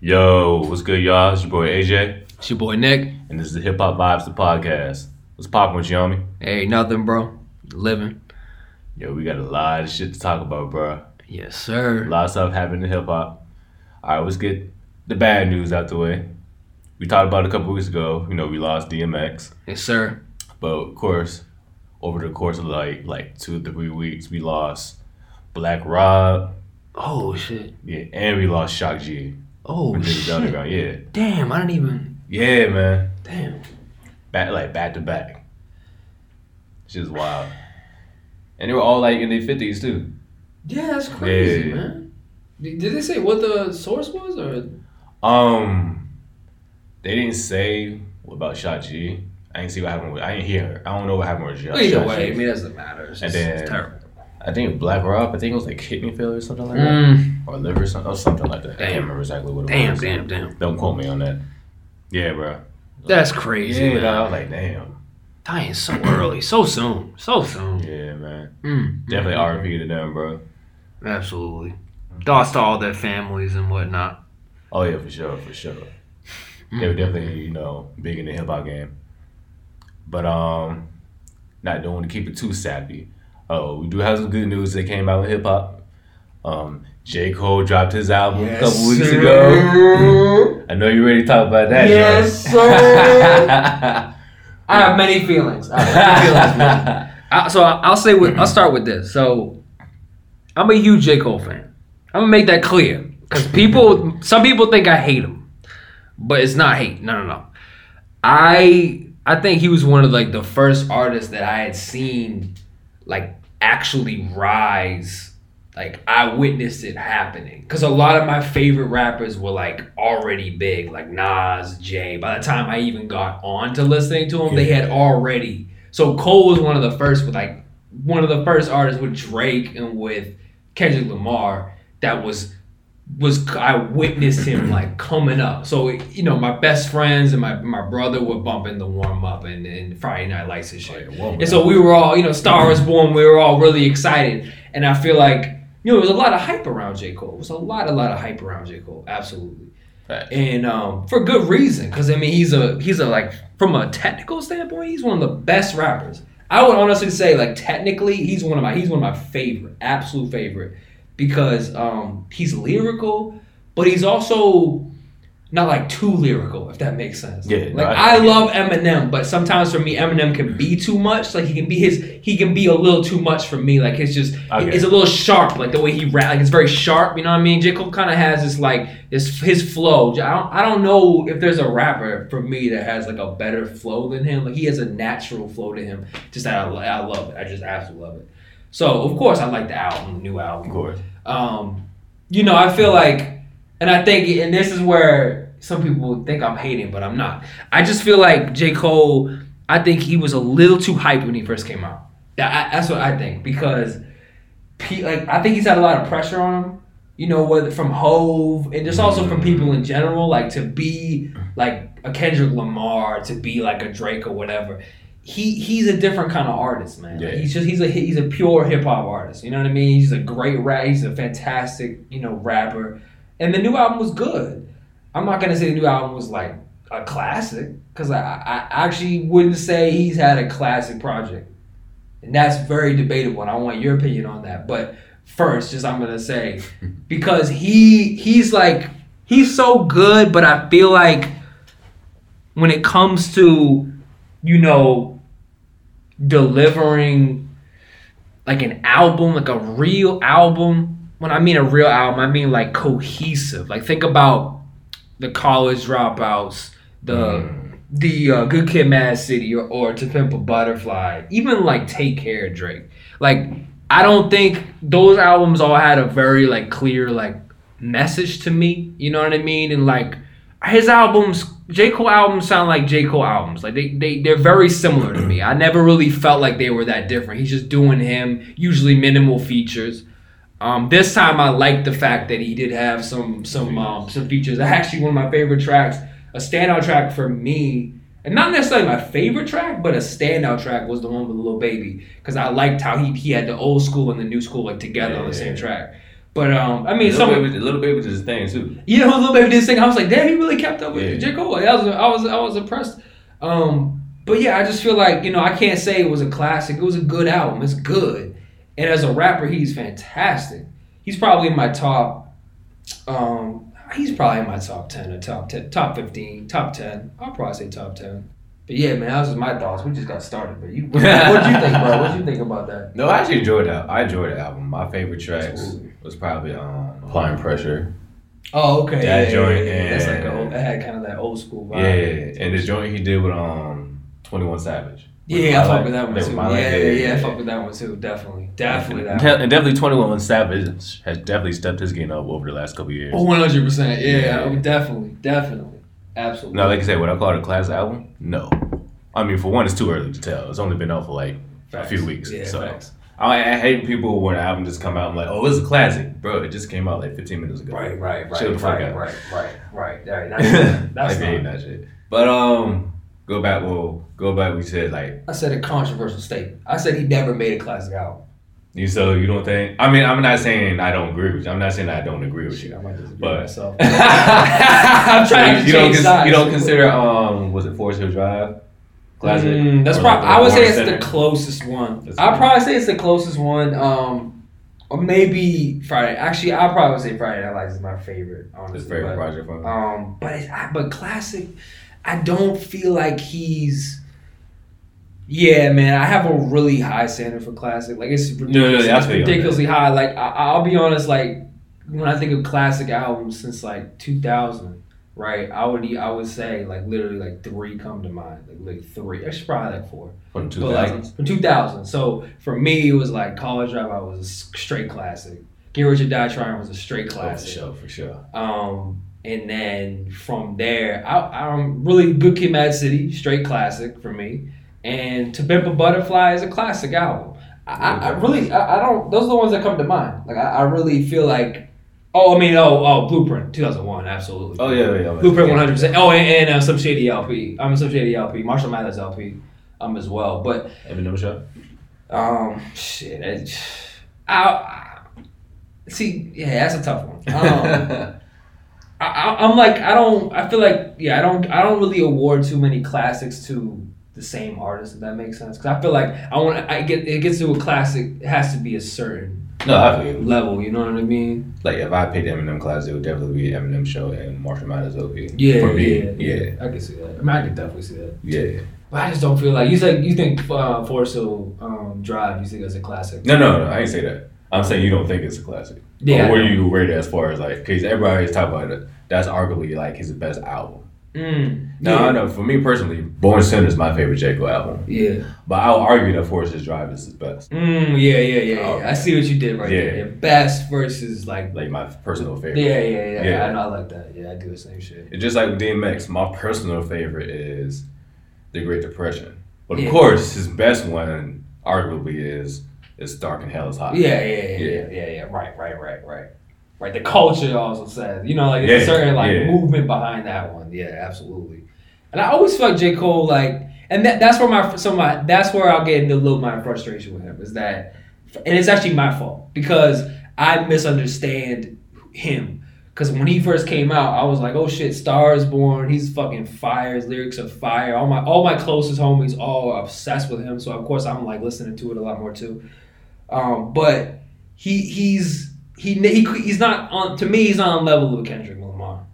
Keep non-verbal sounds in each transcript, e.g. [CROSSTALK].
Yo, what's good, y'all? It's your boy AJ, It's your boy Nick. and this is the Hip Hop Vibes, the podcast. What's poppin' with you, homie? Hey, nothing, bro. Living. Yo, we got a lot of shit to talk about, bro. Yes, sir. A lot of stuff happening in hip hop. All right, let's get the bad news out the way. We talked about it a couple weeks ago. You know, we lost DMX, Yes, sir. but of course, over the course of like like two three weeks, we lost Black Rob, Oh shit. yeah, and we lost Shock G. Oh shit. Yeah, Damn, I didn't even. yeah, man. Damn. back like back to back. Is wild. And they were all like in their fifties too. Yeah, that's crazy, Yeah. man. Did they say what the source was, or Um, they didn't say about Shock G. I didn't see what happened with. I didn't hear. I don't know what happened with Shot. either way? I mean, it doesn't matter. It's, And just, then- it's terrible. I think Black Rob. I think it was like kidney failure or something like that, Mm, or liver or something, or something like that. I can't remember exactly what it damn, was. damn, damn. Don't quote me on that. Yeah, bro. That's crazy. Yeah, man. I was like, damn. Dying so early, so soon, so soon. Yeah, man. Mm, Definitely mm, RP to them, bro. Absolutely. Thoughts to all their families and whatnot. Oh yeah, for sure, for sure. Mm. They were definitely, you know, big in the hip hop game. But um not don't want to keep it too sappy. Oh, we do have some good news that came out with hip hop. Um J. Cole dropped his album a couple weeks ago. I know you're ready to talk about that, Yes, Joe. sir. [LAUGHS] I have many feelings. I have many [LAUGHS] feelings. I, so I- I'll say with, I'll start with this. So I'm a huge J Cole fan. I'm gonna make that clear because people, some people think I hate him, but it's not hate. No, no, no. I I think he was one of like the first artists that I had seen like actually rise. Like I witnessed it happening because a lot of my favorite rappers were like already big, like Nas, Jay. By the time I even got on to listening to them, they had already. So Cole was one of the first with like one of the first artists with Drake and with Kendrick Lamar that was was I witnessed him like coming up. So you know, my best friends and my, my brother were bumping the warm up and, and Friday Night Lights and shit. Like, whoa, And so we were all, you know, Star was born. We were all really excited, and I feel like you know, there was a lot of hype around J Cole. There was a lot, a lot of hype around J Cole. Absolutely, Facts. and um, for good reason. Because I mean, he's a he's a like from a technical standpoint, he's one of the best rappers. I would honestly say, like technically, he's one of my he's one of my favorite, absolute favorite, because um, he's lyrical, but he's also not like too lyrical, if that makes sense. Yeah, no, like I- I, love Eminem, but sometimes for me, Eminem can be too much. Like he can be his, he can be a little too much for me. Like it's just, it's a little sharp. Like the way he rap, like it's very sharp. You know what I mean? J Cole kind of has this like this his flow. I don't, I don't know if there's a rapper for me that has like a better flow than him. Like he has a natural flow to him. Just that I, I love it. I just absolutely love it. So of course I like the album, the new album Of course. um, you know, I feel like, and I think, and this is where some people think I'm hating, but I'm not. I just feel like J. Cole, I think he was a little too hyped when he first came out. That, I, that's what I think because, like, I think he's had a lot of pressure on him. You know, whether from Hove and just also from people in general, like to be like a Kendrick Lamar, to be like a Drake or whatever. He he's a different kind of artist, man. Like, he's just he's a he's a pure hip hop artist. You know what I mean? He's a great rap. He's a fantastic you know rapper, and the new album was good. I'm not gonna say the new album was like a classic because I, I actually wouldn't say he's had a classic project, and that's very debatable. And I want your opinion on that. But first, just I'm gonna say [LAUGHS] because he he's like he's so good, but I feel like when it comes to you know delivering like an album, like a real album. When I mean a real album, I mean like cohesive. Like think about the college dropouts, the Mm. the uh, Good Kid, Mad City, or, or To Pimp a Butterfly, even like Take Care, Drake. Like I don't think those albums all had a very like clear like message to me. You know what I mean? And like his albums, J Cole albums sound like J Cole albums. Like they they they're very similar to me. I never really felt like they were that different. He's just doing him, usually minimal features. Um, this time I liked the fact that he did have some some um, some features. [LAUGHS] Actually, one of my favorite tracks, a standout track for me, and not necessarily my favorite track, but a standout track was the one with Lil Baby because I liked how he he had the old school and the new school like together on the same Yeah. track. But um, I mean, Little some baby, little baby was his thing too. you know, little baby did this thing. I was like, damn, he really kept up with Yeah. J Cole. I was, I was, I was impressed. Um, but yeah, I just feel like you know, I can't say it was a classic. It was a good album. It's good, and as a rapper, he's fantastic. He's probably in my top. Um, he's probably in my top ten or top ten, top fifteen, top ten. I'll probably say top ten. But yeah, man, that was my thoughts. We just got started. But you, what [LAUGHS] do you think, bro? What do you think about that? No, I actually enjoyed that. I enjoyed the album. My favorite tracks Absolutely. was probably um, Applying Pressure. Oh, okay. That yeah, yeah, joint yeah, yeah. That's like a, and- old- it had kind of that old school vibe. Yeah, and the joint he did with um Twenty One Savage. Yeah, I My fuck with that one too. Yeah, yeah, yeah, I fuck with that one too. Definitely, definitely that. And, One. and definitely Twenty One Savage has definitely stepped his game up over the last couple years. Oh, one hundred percent. Yeah, Yeah. definitely, definitely, absolutely. Now, like I said, would I call it a classic album? No. I mean, for one, it's too early to tell. It's only been out for like Facts. a few weeks. Yeah, so facts. I, I hate people when an album just come out. I'm like, oh, it's a classic, bro. It just came out like 15 minutes ago. Right, right, right, Chill the fuck right, out. right, right, right, right. [LAUGHS] I That's, that's hating not, that shit. But um, go back. Well, go back. We said like I said a controversial statement. I said he never made a classic album. You. So you don't think? I mean, I'm not saying I don't agree with you. I'm not saying I don't agree with Shit, you. I might disagree But- with myself. [LAUGHS] I'm trying to you don't. sides. you don't consider um, was it Forest Hill Drive? Classic. Mm, that's probably. like I would say it's Center? the closest one. That's I'd probably say it's the closest one. Um, or maybe Friday. Actually, I'd probably say Friday Night Lights is my favorite. Honestly, His favorite but, project from him. Um, but it's, I, but classic. I don't feel like he's. Yeah, man, I have a really high standard for classic. Like it's No, no, no, ridiculous, it's feel you on ridiculously high. Like I, I'll be honest, like when I think of classic albums since like 2000, right? I would I would say like literally like three come to mind, like like three. Actually, probably like four. From But like from 2000. So for me, it was like College Dropout was a straight classic. Get Rich or Die Trying was a straight Oh, for classic. sure, for sure. Um, and then from there, I, I'm really Good Kid, Mad City, straight classic for me. And To Pimp a Butterfly is a classic album. I, I, really, I, I don't. Those are the ones that come to mind. Like I, I really feel like. Oh, I mean, oh, oh, Blueprint, 2001, absolutely. Oh yeah, yeah. yeah. Blueprint yeah. 100. percent Oh, and, and uh, Slim Shady LP. I'm Slim Shady LP. Marshall Mathers LP, um, as well. But Eminem show. um, shit, it, I, I see. Yeah, that's a tough one. Um, [LAUGHS] I, I'm like I don't. I feel like yeah. I don't. I don't really award too many classics to the same artist. If that makes sense, because I feel like I want. I get it gets to a classic. It has to be a certain no, I feel level. You know what I mean? Like if I picked Eminem class, it would definitely be Eminem show and Marshall Mathers LP. Yeah, For me, yeah, yeah, I can see that. I mean, I can definitely see that. yeah. But I just don't feel like you think you think uh, Forest Hill um, Drive. You think it's a classic? No, no, no. I ain't say that. I'm saying you don't think it's a classic. Yeah, Or where you rate it as far as like, because everybody is talking about it. That's arguably like his best album. Mm, No, yeah. I know. For me personally, Born Sinner is my favorite J Cole album. Yeah. But I'll argue that Hills Drive is his best. Mm, yeah, yeah, yeah, yeah. I see what you did right yeah. there. Yeah, Best versus like. Like my personal favorite. Yeah, yeah, yeah, yeah. I know. I like that. Yeah, I do the same shit. It's just like DMX, my personal favorite is The Great Depression. But of course, his best one arguably is It's Dark and Hell is Hot. Yeah, yeah, yeah, Yeah. yeah, yeah. Right, right, right, right. Right. The culture also says, you know, like there's a certain like yeah. movement behind that one. Yeah, absolutely. And I always felt J Cole like, and that, that's where my some my that's where I'll get into a little my frustration with him is that, and it's actually my fault because I misunderstand him. Because when he first came out, I was like, "Oh shit, Stars Born, he's fucking fire. His lyrics are fire. All my all my closest homies all are obsessed with him. So of course I'm like listening to it a lot more too. Um, but he he's he, he he's not on to me. He's not on level with Kendrick Lamar,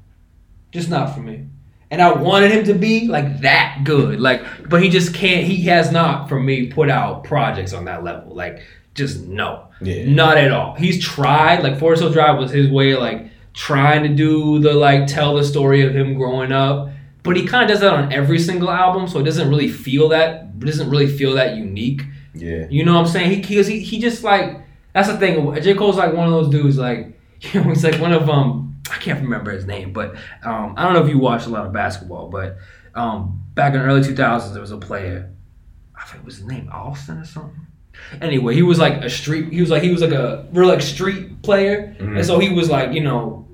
just not for me. And I wanted him to be like that good, like, but he just can't. He has not, for me, put out projects on that level. Like, just no, Yeah. not at all. He's tried. Like, Forest Hill Drive was his way, of, like trying to do the like tell the story of him growing up. But he kind of does that on every single album, so it doesn't really feel that. Doesn't really feel that unique. Yeah. You know what I'm saying? He he, he just like that's the thing. J Cole's like one of those dudes like [LAUGHS] you know he's like one of um I can't remember his name, but um I don't know if you watched a lot of basketball, but um back in the early 2000s there was a player I think it was his name Austin or something. Anyway, he was like a street. He was like he was like a real like street player, Mhm. and so he was like you know,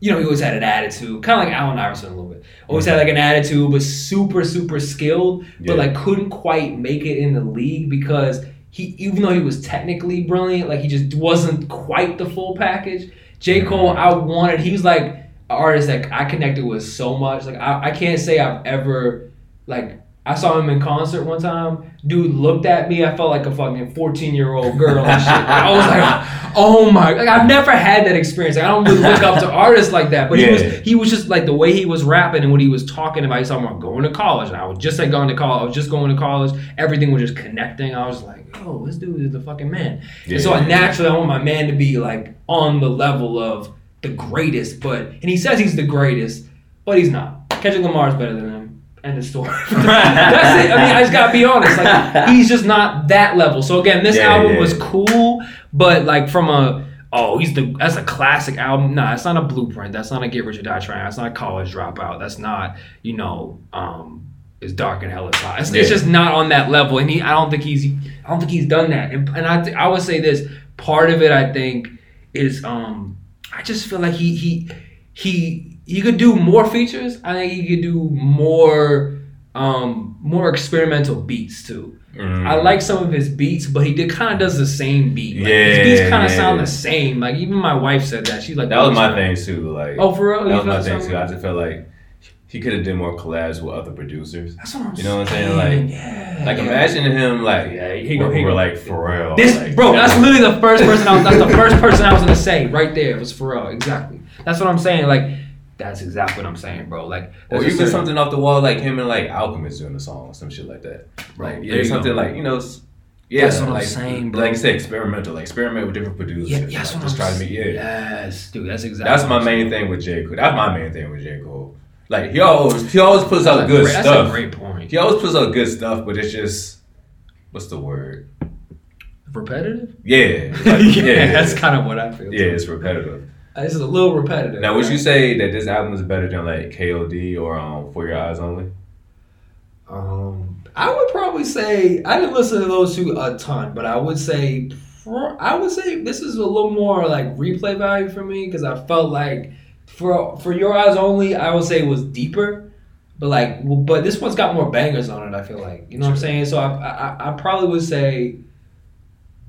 you know he always had an attitude, kind of like Allen Iverson a little bit. Always had like an attitude, but super super skilled, but Yeah. like couldn't quite make it in the league because he even though he was technically brilliant, like he just wasn't quite the full package. J. Mm-hmm. Cole, I wanted he was like an artist that I connected with so much. Like I, I can't say I've ever like I saw him in concert one time. Dude looked at me. I felt like a fucking 14 year old girl and shit. I was like, [LAUGHS] oh my! Like I've never had that experience. Like, I don't really look up to artists like that. But he was he was just like the way he was rapping and what he was talking about. He's talking about going to college. And I was just like going to college. I was just going to college. Everything was just connecting. I was like, oh, this dude is the fucking man. And so I naturally I want my man to be like on the level of the greatest. But and he says he's the greatest, but he's not. Kendrick Lamar is better than him. End of story. [LAUGHS] That's it. I mean, I just gotta be honest. Like, [LAUGHS] he's just not that level. So again, this Yeah, album yeah. was cool, but like from a oh, he's the that's a classic album. Nah, it's not a blueprint. That's not a Get Rich or Die Trying. That's not a college dropout. That's not you know um. It's dark and hell is hot. It's, it's just not on that level, and he. I don't think he's. I don't think he's done that. And, and I. th- I would say this. Part of it, I think, is um. I just feel like he he he he could do more features. I think he could do more um more experimental beats too. Mm. I like some of his beats, but he did kind of does the same beat. Like, his beats kind of yeah. sound the same. Like even my wife said that. She's like, That was my thing too. Like Oh, for real? that was my thing too. I just felt like he could have done more collabs with other producers. That's what I'm You know what I'm saying? Like- yeah, Like yeah. imagine him like Yeah, he go- working he with go. like Pharrell. This, like, bro, that that's literally the first person. I was, that's the [LAUGHS] first person I was gonna say right there. Was Pharrell exactly? That's what I'm saying. Like, that's exactly what I'm saying, bro. Like, Or there's a even certain- something off the wall, like him and like Alchemist doing a song or some shit like that. Bro, Like there yeah, you something go. like you know, yeah, That's what I'm saying, bro. Like you said, experimental, like experiment with different producers. Yeah, like, that's what just I'm try to saying. meet. Yeah, Yes, dude, that's exactly. that's what my I'm main saying. thing with J Cole. That's my main thing with J Cole. Like he always he always puts out That's a good great- That's stuff. a great point. He always puts out good stuff, but it's just what's the word? Repetitive? Yeah, yeah, [LAUGHS] like, yeah, that's kind of what I feel. yeah, too. it's repetitive. It's a little repetitive. Now, would you say that this album is better than like KOD or um For Your Eyes Only? Um, I would probably say I didn't listen to those two a ton, but I would say I would say this is a little more like replay value for me because I felt like for for your eyes only, I would say was deeper, but like well, but this one's got more bangers on it. I feel like you know what I'm saying. So I I, I probably would say,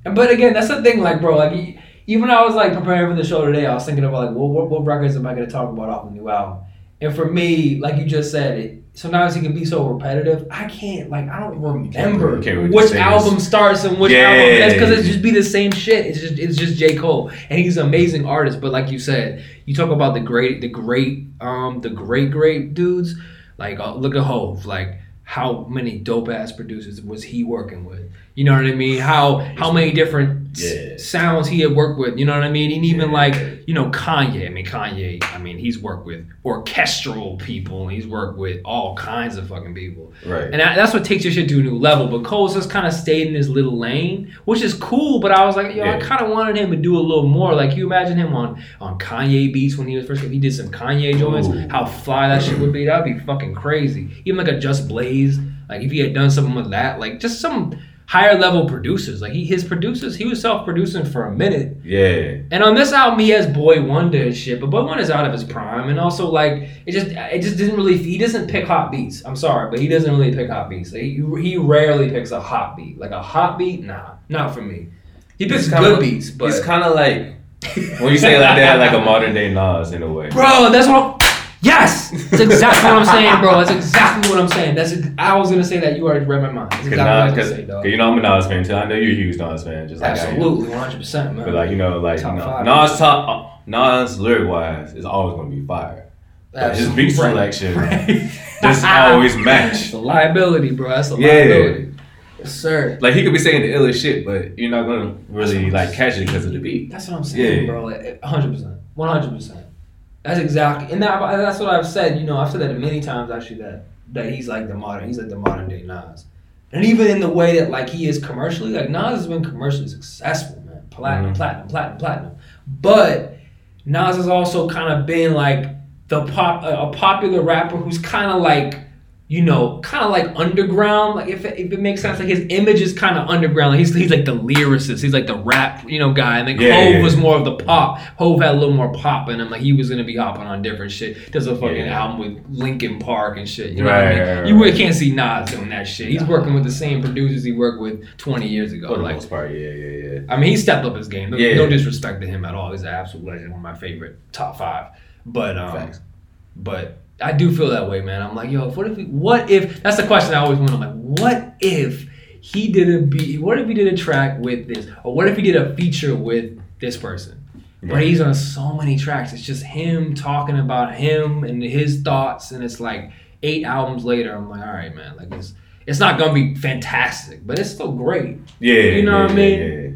but again, that's the thing. Like bro, like. Even I was like preparing for the show today, I was thinking about like, well, what, what records am I going to talk about off the new album? And for me, like you just said, it sometimes it can be so repetitive. I can't like I don't remember which album starts and which album ends because it's just be the same shit. It's just it's just J Cole and he's an amazing artist. But like you said, you talk about the great the great um the great great dudes. Like uh, look at Hove. Like how many dope ass producers was he working with? You know what I mean? How how many different Yeah. sounds he had worked with? You know what I mean? And even Yeah. like you know Kanye. I mean Kanye. I mean he's worked with orchestral people. and He's worked with all kinds of fucking people. Right. And that, that's what takes your shit to a new level. But Cole's just kind of stayed in his little lane, which is cool. But I was like, yo, I kind of wanted him to do a little more. Like you imagine him on on Kanye beats when he was first. If he did some Kanye joints, Ooh. how fly that shit would be. That'd be fucking crazy. Even like a Just Blaze. Like if he had done something with that, like just some higher level producers. Like he his producers, he was self producing for a minute. yeah. And on this album, he has Boi-1da and shit, but Boi-1da's out of his prime, and also like it just it just didn't really he doesn't pick hot beats. I'm sorry, but he doesn't really pick hot beats. He, he rarely picks a hot beat, like a hot beat. Nah, not for me. He picks kinda- good beats, but it's kind of like when you say like that, like a modern day Nas in a way. bro, that's what. I'm, yes, that's exactly what I'm saying, bro. That's exactly what I'm saying. That's I was gonna say that you already read my mind. That's exactly what I was gonna say, dog. you know I'm a Nas fan too. I know you're a huge Nas fan, just like Absolutely, 100, percent man. But like you know, like Top know, five. Nas top Nas lyric wise is always gonna be fire. But his beat Right. selection Right. [LAUGHS] just always match. It's a liability, bro. That's a Yeah. liability. Yes, sir. Like he could be saying the illest shit, but you're not gonna really like catch it because of the beat. That's what I'm saying, Yeah. bro. Like, 100%. 100%. That's exactly, and that, that's what I've said. You know, I've said that many times actually that that he's like the modern, he's like the modern day Nas, and even in the way that like he is commercially, like Nas has been commercially successful, man. Platinum, Mhm. platinum, platinum, platinum. But Nas has also kind of been like the pop, a popular rapper who's kind of like you know, kind of like underground. Like if it, if it makes sense, like his image is kind of underground. Like he's he's like the lyricist. He's like the rap, you know, guy. And then Yeah, Hove yeah. was more of the pop. Hove had a little more pop in him. Like he was gonna be hopping on different shit. Does a fucking Yeah. album with Linkin Park and shit. You know what I mean? right, right, you really can't see Nas doing that shit. He's working with the same producers he worked with 20 years ago. For the like most part, yeah, yeah, yeah. I mean, he stepped up his game. No, Yeah. no disrespect to him at all. He's an absolute legend, one of my favorite top five. But um, Facts. but I do feel that way, man. I'm like, yo, what if? We, what if? That's the question I always wonder. I'm like, what if he did a beat? What if he did a track with this, or what if he did a feature with this person? But he's on so many tracks. It's just him talking about him and his thoughts, and it's like eight albums later. I'm like, all right, man. Like it's it's not gonna be fantastic, but it's still great. Yeah, You know yeah, what I mean? Yeah, yeah.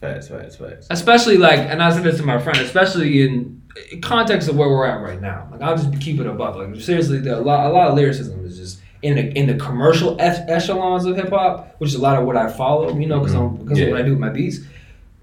Facts, facts, facts. especially like, and I said this to my friend, especially in context of where we're at right now. Like, I'll just keep it above. Like, seriously, the, a lot, a lot of lyricism is just in the in the commercial ech- echelons of hip hop, which is a lot of what I follow. You know, because mm-hmm. I'm because of what I do with my beats.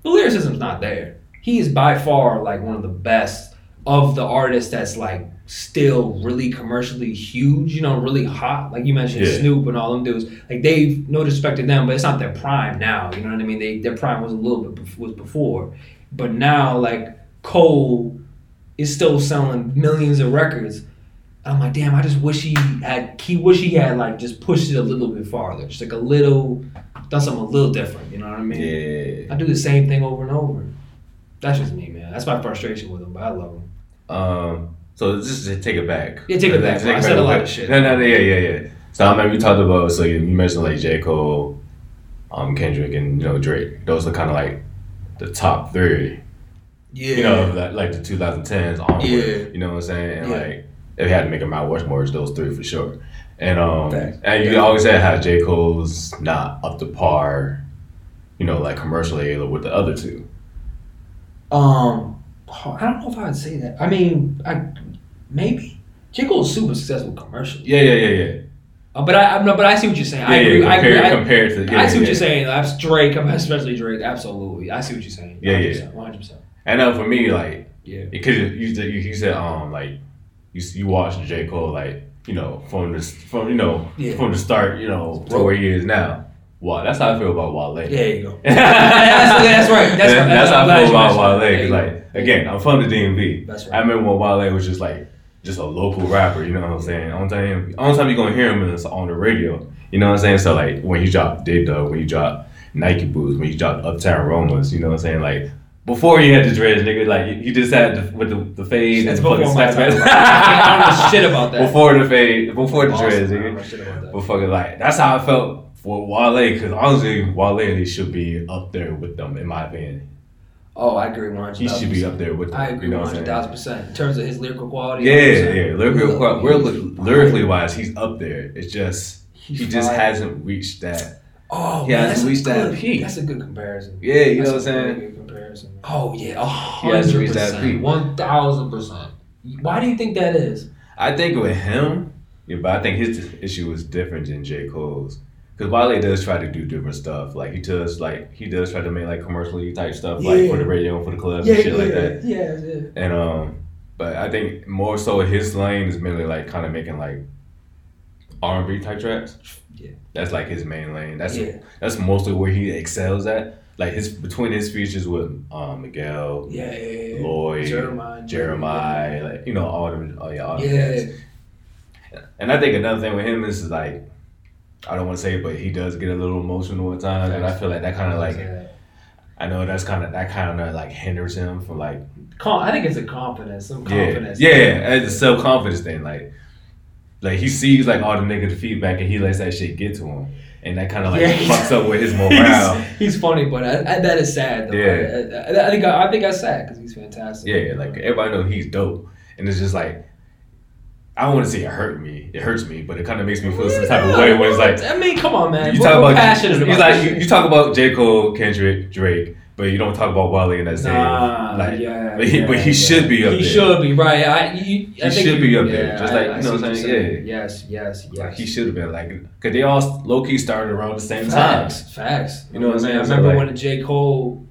The lyricism's not there. He is by far like one of the best of the artists that's like still really commercially huge, you know, really hot. Like you mentioned Yeah. Snoop and all them dudes. Like they've no disrespect to them, but it's not their prime now. You know what I mean? They their prime was a little bit was before. But now like Cole is still selling millions of records. I'm like, damn, I just wish he had he wish he had like just pushed it a little bit farther. Just like a little done something a little different, you know what I mean? Yeah. I do the same thing over and over. That's just me, man. That's my frustration with him, but I love him. Um. So just to take it back. Yeah, take it back, bro. I said a lot of shit. No, no, no, yeah, yeah, yeah. So I remember you talked about. So you you mentioned like J Cole, um, Kendrick, and you know Drake. Those are kind of like the top three. Yeah. You know, like, like the 2010s onward. Yeah. You know what I'm saying? And Yeah. like, if you had to make a Mount Rushmore, it's those three for sure. And um, Facts. and you always said how J Cole's not up to par. You know, like commercially with the other two. Um, I don't know if I would say that. I mean, I maybe J Cole's super successful commercially. Yeah, yeah, yeah, yeah. Uh, but I, I no, but I see what you're saying. I Yeah, agree. yeah, I agree. compared, to, yeah, I see what yeah. you're saying. That's Drake, especially Drake. Absolutely, I see what you're saying. Yeah, yeah. one hundred percent. And then for me, like, Yeah. because you, you, said- you, said, um, like, you, you watched J. Cole, like, you know, from the, from, you know, Yeah. from the start, you know, to where he is now. Wow, that's how I feel about Wale. There you go. [LAUGHS] that's, that's right. That's right. That's, how I feel about Wale. like, again, I'm from the DMV. That's right. I remember when Wale was just like, just a local rapper, you know what I'm saying? Only time, only time you're gonna hear him is on the radio. You know what I'm saying? So like when he dropped Dig Dug, when he dropped Nike Boots, when he dropped Uptown Romas, you know what I'm saying? Like before he had the dreads, nigga, like he just had the, with the, the fade That's and the fucking snap. [LAUGHS] I don't know shit about that. Before the fade, before the dreads, I don't know nigga. shit about that. But fucking like that's how I felt for Wale, because honestly, Wale he should be up there with them in my opinion. Oh, I agree. One He should be up there with them. I agree. One hundred percent in terms of his lyrical quality. Yeah, 100%. yeah. Lyrically, Look, lyrically, he's lyrically wise, he's up there. It's just He's he just fire. hasn't reached that. Oh, He man, hasn't that's a reached that good- peak. That's a good comparison. Yeah, you That's know what I'm saying. Good comparison. Oh yeah, a hundred percent, one thousand percent. Why do you think that is? I think with him, yeah, but I think his issue is different than J Cole's. Because Wale does try to do different stuff. Like he does, like he does try to make like commercially type stuff, like for the radio and for the clubs and shit like that. Yeah, yeah. And um, but I think more so his lane is mainly like kind of making like R and B type tracks. Yeah. that's like his main lane. That's Yeah. that's mostly where he excels at. Like his between his features with um, Miguel, Yeah, yeah, yeah. Lloyd, Jeremiah, Jeremiah, like you know all them, yeah, all them Yeah. And I think another thing with him is like, I don't want to say it, but he does get a little emotional at times, and I feel like that kind of like, I know that's kind of that kind of like hinders him from like, Com- I think it's a confidence, some yeah, confidence. yeah, it's a self confidence thing. Like, like he sees like all the negative feedback, and he lets that shit get to him, and that kind of like Yeah. [LAUGHS] fucks up with his morale. he's, he's funny, but I, I, that is sad. Though. Yeah. I, I, I think I, think that's sad because he's fantastic. Yeah, like everybody know he's dope, and it's just like I don't want to say it hurt me. It hurts me, but it kind of makes me feel some type of way when it's like I mean, come on, man. you talk about passionate you about like you, you talk about J Cole, Kendrick, Drake, but you don't talk about Wale in that same Nah, like. yeah, [LAUGHS] but he, yeah, but he yeah. should be up he there. He should be right. I, you, I He should be up there, just like, I you know what I'm you're saying? Yes, yes, yes. Like he should have been like, cause they all low key started around the same time. Facts, facts. You know what I'm saying? I So, remember like- when J Cole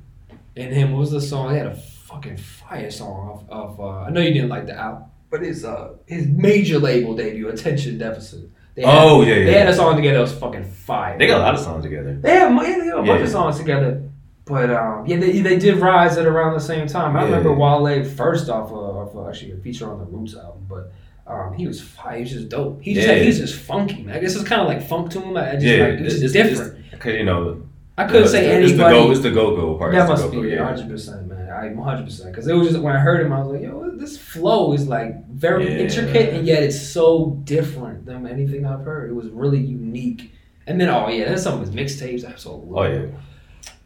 and him. What was the song? They had a fucking fire song of. of uh, I know you didn't like the album, but his uh his major label debut, Attention Deficit. They had, Oh yeah, yeah. they had a song together that was fucking fire. They got a lot of songs together. They had, yeah, they had a bunch Yeah. of songs together. But um, yeah, they, they did rise at around the same time. I Yeah. remember Wale first off of, off of actually a feature on the Roots album, but um, he was fire. He was just dope. He just Yeah. had, he just funky. Man. I guess it's kind of like funk to him. I just Yeah, like it was it's- just different. Because you know, I couldn't it's say the, anybody. It's the go. It's the go go part. That must be yeah. hundred percent, man. I hundred percent because it was just when I heard him, I was like, "Yo, this flow is like very Yeah. intricate, and yet it's so different than anything I've heard. It was really unique." And then, oh yeah, that's some of his mixtapes. Absolutely. Oh yeah.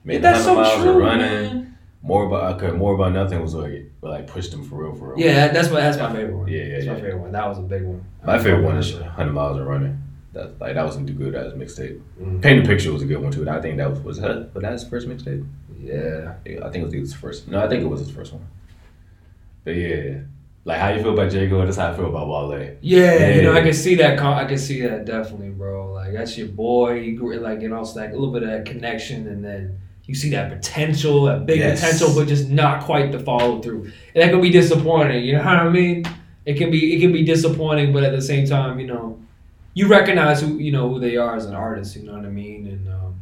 Made that's so 100 miles true, running. man. More about okay, more about nothing was like like pushed them for real for real. Yeah, that's my that's my favorite one. Yeah, yeah, that's my favorite one. That was a big one. My favorite one is 100 miles of running. That like that was some good as mixtape. Mhm. Paint the picture was a good one too. And I think that was was that was that his first mixtape. Yeah. Yeah, I think it was his first. No, I think it was his first one. But yeah, like how you feel about J Cole? That's how I feel about Wale. Yeah, you know, I can see that. I can see that definitely, bro. Like that's your boy. You grew like, and also like a little bit of that connection, and then you see that potential, that big Yes. potential, but just not quite the follow through. And that can be disappointing. You know what I mean? It can be it can be disappointing, but at the same time, you know, you recognize who you know who they are as an artist. You know what I mean? And um,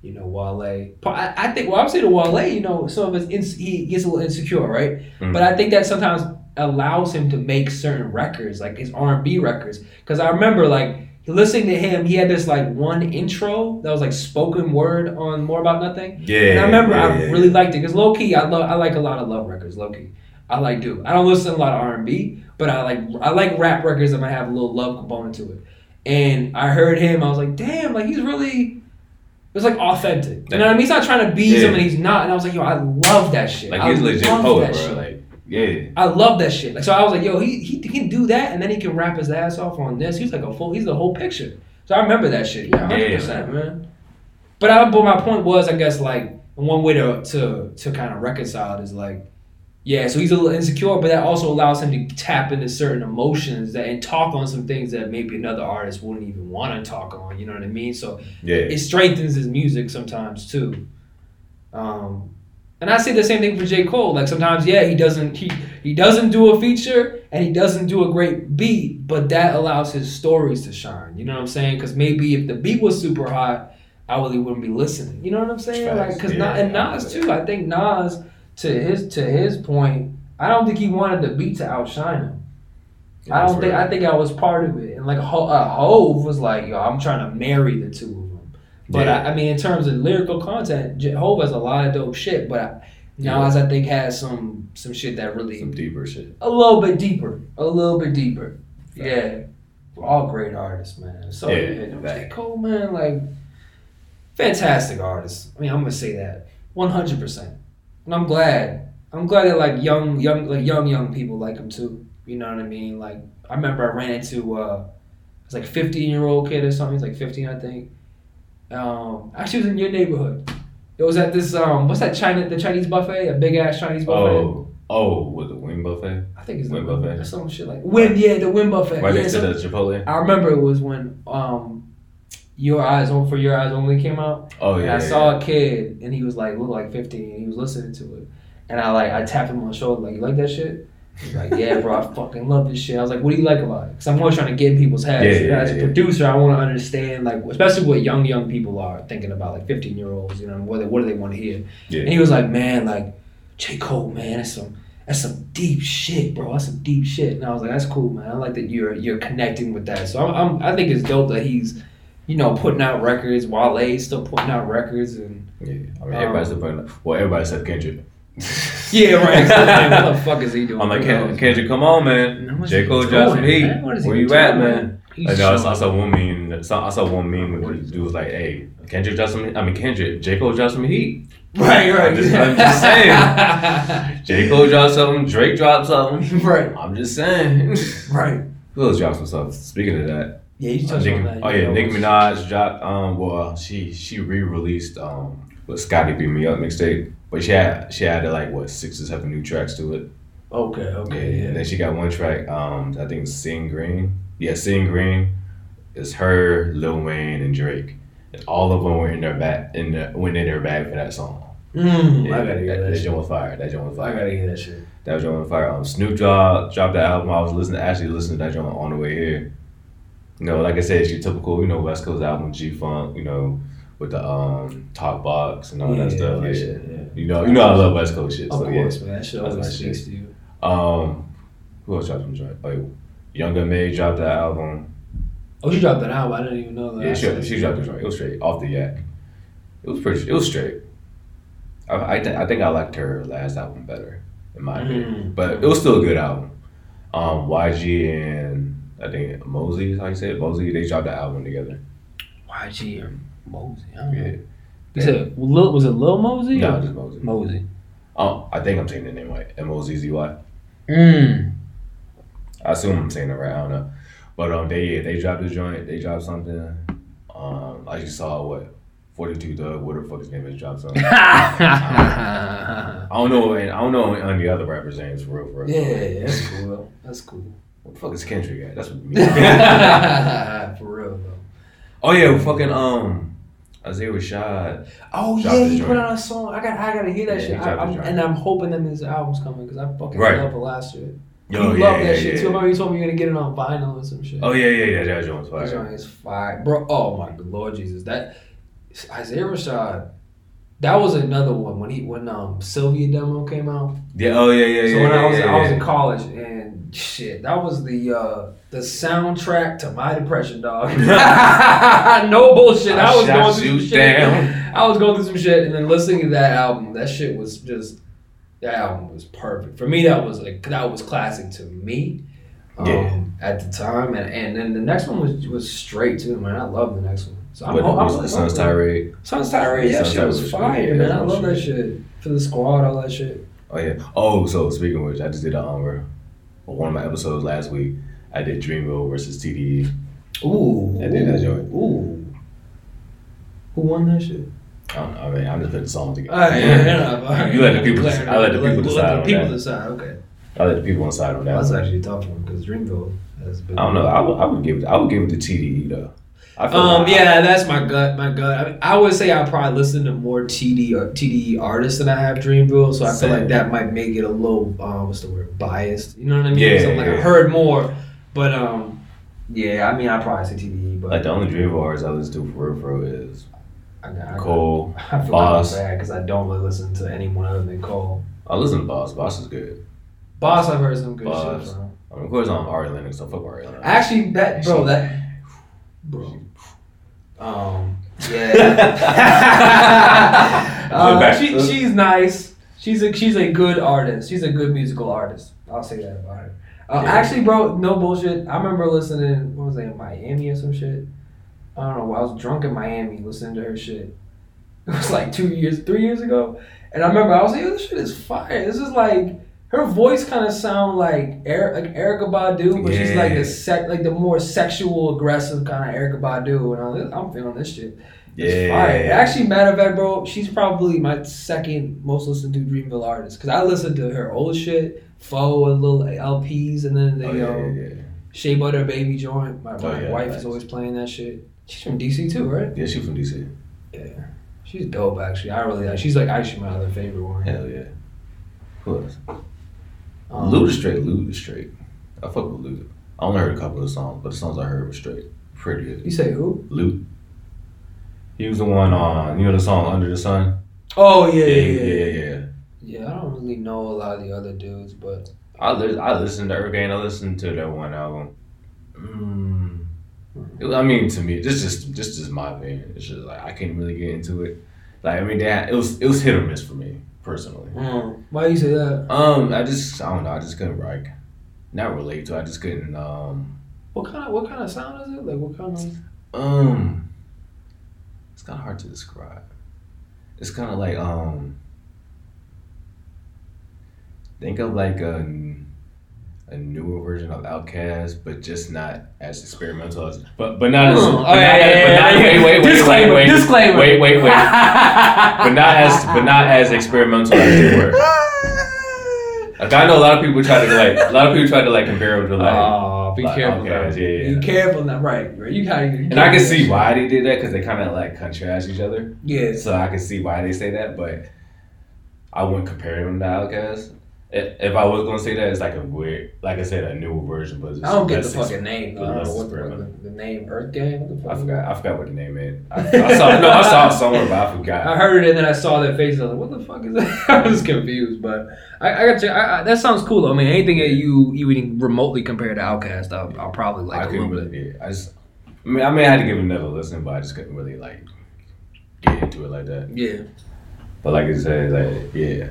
you know, Wale. I, I think. Well, I would say to Wale, you know, some of his he gets a little insecure, right? Mm. But I think that sometimes allows him to make certain records, like his R and B records. Because I remember like listening to him, he had this like one intro that was like spoken word on More About Nothing. Yeah, And I remember yeah, I yeah, really liked it because low key I love I like a lot of love records. Low key, I like do. I don't listen to a lot of R and B, but I like I like rap records that might have a little love component to it. And I heard him, I was like, damn, like he's really. It was like authentic. You know what I mean? He's not trying to be Yeah. something he's not. And I was like, yo, I love that shit. Like he's legit poet, bro. shit. Like yeah, I love that shit. Like so, I was like, yo, he, he can do that, and then he can rap his ass off on this. He's like a full. He's the whole picture. So I remember that shit. Yeah, hundred Yeah, percent, man. But I, but my point was, I guess, like one way to to to kind of reconcile it is like, yeah. So he's a little insecure, but that also allows him to tap into certain emotions that and talk on some things that maybe another artist wouldn't even want to talk on. You know what I mean? So yeah. it strengthens his music sometimes too. Um, and I say the same thing for J. Cole. Like sometimes, yeah, he doesn't he he doesn't do a feature and he doesn't do a great beat, but that allows his stories to shine. You know what I'm saying? Because maybe if the beat was super hot, I really wouldn't be listening. You know what I'm saying? Facts. Like because Yeah, and Nas too. I think Nas to his to his point, I don't think he wanted the beat to outshine him. I don't think real. I think I was part of it, and like Ho- uh, Hove was like, "Yo, I'm trying to marry the two of them." But Yeah. I, I mean, in terms of lyrical content, J- Hove has a lot of dope shit. But I, Nas, I think, has some some shit that really some deeper shit. a little bit deeper, a little bit deeper. Yeah, we're all great artists, man. So Yeah, yeah, J. Cole, man, like fantastic artist. I mean, I'm gonna say that 100, percent and I'm glad. I'm glad that like young, young, like young, young people like him too. You know what I mean? Like I remember I ran into uh, it was like 15 year old kid or something. He's like 15, I think. Um, actually, it was in your neighborhood. It was at this um, what's that China, the Chinese buffet, a big ass Chinese buffet. Oh, oh, with the wing buffet I think it's the Win Win buffet. Buffet. Some shit like Win, yeah, the Win Buffet. right yeah, next to the Chipotle. I remember it was when um, Your Eyes On for Your Eyes Only came out. Oh And yeah, I yeah, saw a kid and he was like looked like 15 and he was listening to it. And I like I tapped him on the shoulder like you like that shit? He's like yeah bro I fucking love this shit. I was like what do you like about it? Because I'm always trying to get in people's heads. Yeah, You know, yeah, As a yeah. producer I want to understand like especially what young young people are thinking about like 15 year olds. You know what they, what do they want to hear? Yeah. And he was like man like J Cole man that's some that's some deep shit bro that's some deep shit. And I was like that's cool man I like that you're you're connecting with that. So I'm, I'm I think it's dope that he's you know, putting out records. Wale's still putting out records, and Yeah, I mean everybody's Um, putting. Well, everybody except Kendrick. [LAUGHS] yeah, right. Exactly. what the fuck is he doing? I'm like Ken- knows? Kendrick, come on, man. J Cole dropped some heat. man? What is he Where you doing? at, man? I know. I saw, I saw one meme. saw- I saw one meme where the dude was like, "Hey, Kendrick dropped some. I mean, Kendrick, J Cole dropped some heat. Right, right. I'm just- I'm just saying. [LAUGHS] J Cole dropped something. Drake dropped something. [LAUGHS] right, I'm just saying. right. Who else dropped some stuff? Speaking of that, Yeah, you uh, touched Nicki, on that. oh yeah, Nicki Minaj dropped. Um, well, she she re-released um with Scotty Beat Me Up mixtape, but she had she added like what six or seven new tracks to it. Okay, Yeah, okay, and then she got one track. Um, I think it's Seeing Green. Yeah, Seeing Green. It's her, Lil Wayne, and Drake. And all of them were in their back in the, went in their bag for that song. Mm, Yeah, I gotta hear that, that that shit. was fire. That joint was I fire. gotta hear that shit. That was fire. Um, Snoop Dogg dropped the album. I was listening, actually listening to that joint on the way here. You know, like I said, it's your typical, you know, West Coast album, G Funk, you know, with the um talk box and all that stuff. yeah. shit, yeah. You know, you know I love West Coast shit. Of so course, yeah. man. That shit That's always my speaks shit. to you. Um, who else dropped some joint? Like Young M.A dropped that album. Oh, she dropped that album. I didn't even know that. Yeah, she, she dropped the joint. It was straight off the yak. It was pretty. It was straight. I I, th- I think I liked her last album better, in my opinion. Mm. But it was still a good album. Um, YG and I think Mozzy is how you say it. Mozzy they dropped the album together. YG or Mozzy. I. Yeah. You said Lil, was it Lil Mosey? No, just Mozzy. Mozzy. Oh, I think I'm saying the name right. M O Z Z Y. Mm. I assume I'm saying it right. I don't know. But um, they yeah, they dropped a joint. They dropped something. Um, I just saw what 42 Dugg, what the fuck his name is, dropped something. [LAUGHS] I don't know. and I don't know any the other rappers' names for real. For real. yeah, that's cool. That's cool. What the fuck is Kendrick at? That's what [LAUGHS] me. For real though. oh yeah, fucking um, Isaiah Rashad. Oh yeah, he put out a song. I got, I gotta hear that Yeah, shit. I, I'm, and I'm hoping that his album's coming because I fucking Right. love the last shit. Yo, you yeah, love that yeah, shit yeah. too. Remember you told me you're gonna get it on vinyl or some shit. Oh yeah, yeah, yeah. That joint was That fire. joint is fire, bro. Oh my good lord Jesus, that Isaiah Rashad. That was another one when he when um Cilvia Demo came out. Yeah. Oh yeah, yeah, yeah. So when yeah, I was yeah, I was yeah. in college and shit, that was the uh the soundtrack to my depression, dog. [LAUGHS] no bullshit. I, I was going through some shit. I was going through some shit and then listening to that album, that shit was just that album was perfect. For me that was like that was classic to me. Um, Yeah. at the time and, and then the next one was was straight too, man. I love the next one. So I'm, I'm, I'm the Sun's Tirade. Sun's Tirade, that Sun's shit was fire, man. I love that shit. For the squad, all that shit. Oh yeah. Oh, so speaking of which, I just did a um, one of my episodes last week. I did Dreamville versus TDE. Ooh. I did that joint. Ooh. Who won that shit? I don't know. I mean, I'm just putting the song together. Yeah, yeah. You let the people. I let the people Let decide the on people that. decide. Okay. I let the people decide on that. That's actually a tough one because Dreamville has been. I don't know. I would, I would give it. I would give it to TDE though. I Um. Yeah, that's my gut. My gut. I, mean, I would say I probably listen to more TD or TDE artists than I have Dreamville, so I feel like that might make it a little. Um, what's the word? Biased. You know what I mean? Yeah, So, like I yeah. heard more, but um. Yeah, I mean, I probably say TDE, but Like the only Dreamville artist I listen to for real, for real is I, I, Cole. [LAUGHS] I feel Bas. like because I don't really listen to anyone other than Cole. I listen to Bas. Bas is good. Bas, I've heard some good Bas. shit from. I mean, of course, I'm Ari Lennox. So fuck Ari Lennox. Actually, that bro, that [SIGHS] bro, um, [LAUGHS] yeah. uh, she, she's nice. She's a she's a good artist. She's a good musical artist. I'll say that about her. Uh, Yeah. Actually, bro, no bullshit. I remember listening. What was it, Miami or some shit? I don't know. I was drunk in Miami listening to her shit. [LAUGHS] It was like two years, three years ago, and I remember I was like, "Yo, this shit is fire." This is like her voice kind of sound like er- like Erykah Badu, but she's like the sec- like the more sexual, aggressive kind of Erykah Badu, and I was like, I'm feeling this shit. It's fire. Yeah. Actually, matter of fact, bro, she's probably my second most listened to Dreamville artist because I listened to her old shit, Pho and little LPs, and then the Oh, yeah, um, yeah, yeah. Shea Butter Baby joint. My, Oh, my yeah, wife nice. is always playing that shit. She's from DC too, right? Yeah, she's from DC. Yeah. She's dope, actually. I really like. She's like actually my other favorite one. Hell yeah. Who else? Um, Lute straight. Lute straight. I fuck with Lute. I only heard a couple of songs, but the songs I heard were straight. Pretty good. You say who? Lute. He was the one on, you know, the song Under the Sun? Oh yeah, Yeah, yeah, yeah, yeah. yeah. yeah. I don't really know a lot of the other dudes, but I, li- I listened to Hurricane. I listened to that one album. Mm. It I mean, to me, this just this just my opinion. It's just like I can't really get into it. Like I mean, that it was it was hit or miss for me personally. mm. why you say that? Um, I just I don't know. I just couldn't like not relate to. it. I just couldn't um What kind of what kind of sound is it? Like what kind of? um. It's kind of hard to describe. It's kind of like um. Think of like a a newer version of Outkast, but just not as experimental as. But but not as. Oh, but yeah, not, yeah, yeah, yeah. wait wait wait Disclaimer, wait wait disclaimer. wait wait wait. [LAUGHS] but not as but not as experimental as they were. [LAUGHS] Like I know a lot of people try to like a lot of people try to like compare them to like. Oh, be like careful. Outkast, now. yeah, yeah. Be careful now. Right, right. You gotta. You And I can see why they did that because they kind of like contrast each other. Yeah. So I can see why they say that, but I wouldn't compare them to Outkast. If I was gonna say that, it's like a weird, like I said, a newer version, but it's I don't get the fucking name. though. but I don't know less what the, the, the name. Earth Gang. The? I forgot. I forgot what the name is. I, I [LAUGHS] saw. No, I saw it somewhere, but I forgot. I heard it and then I saw their faces. I was like, "What the fuck is that?" [LAUGHS] I was confused, but I, I got you. I, I, that sounds cool. though. I mean, anything that you even remotely compare to Outkast, I'll, I'll probably like I a couldn't little bit. really. Yeah, I just. I mean, I may have to give it another listen, but I just couldn't really like get into it like that. Yeah, But like I said, like yeah.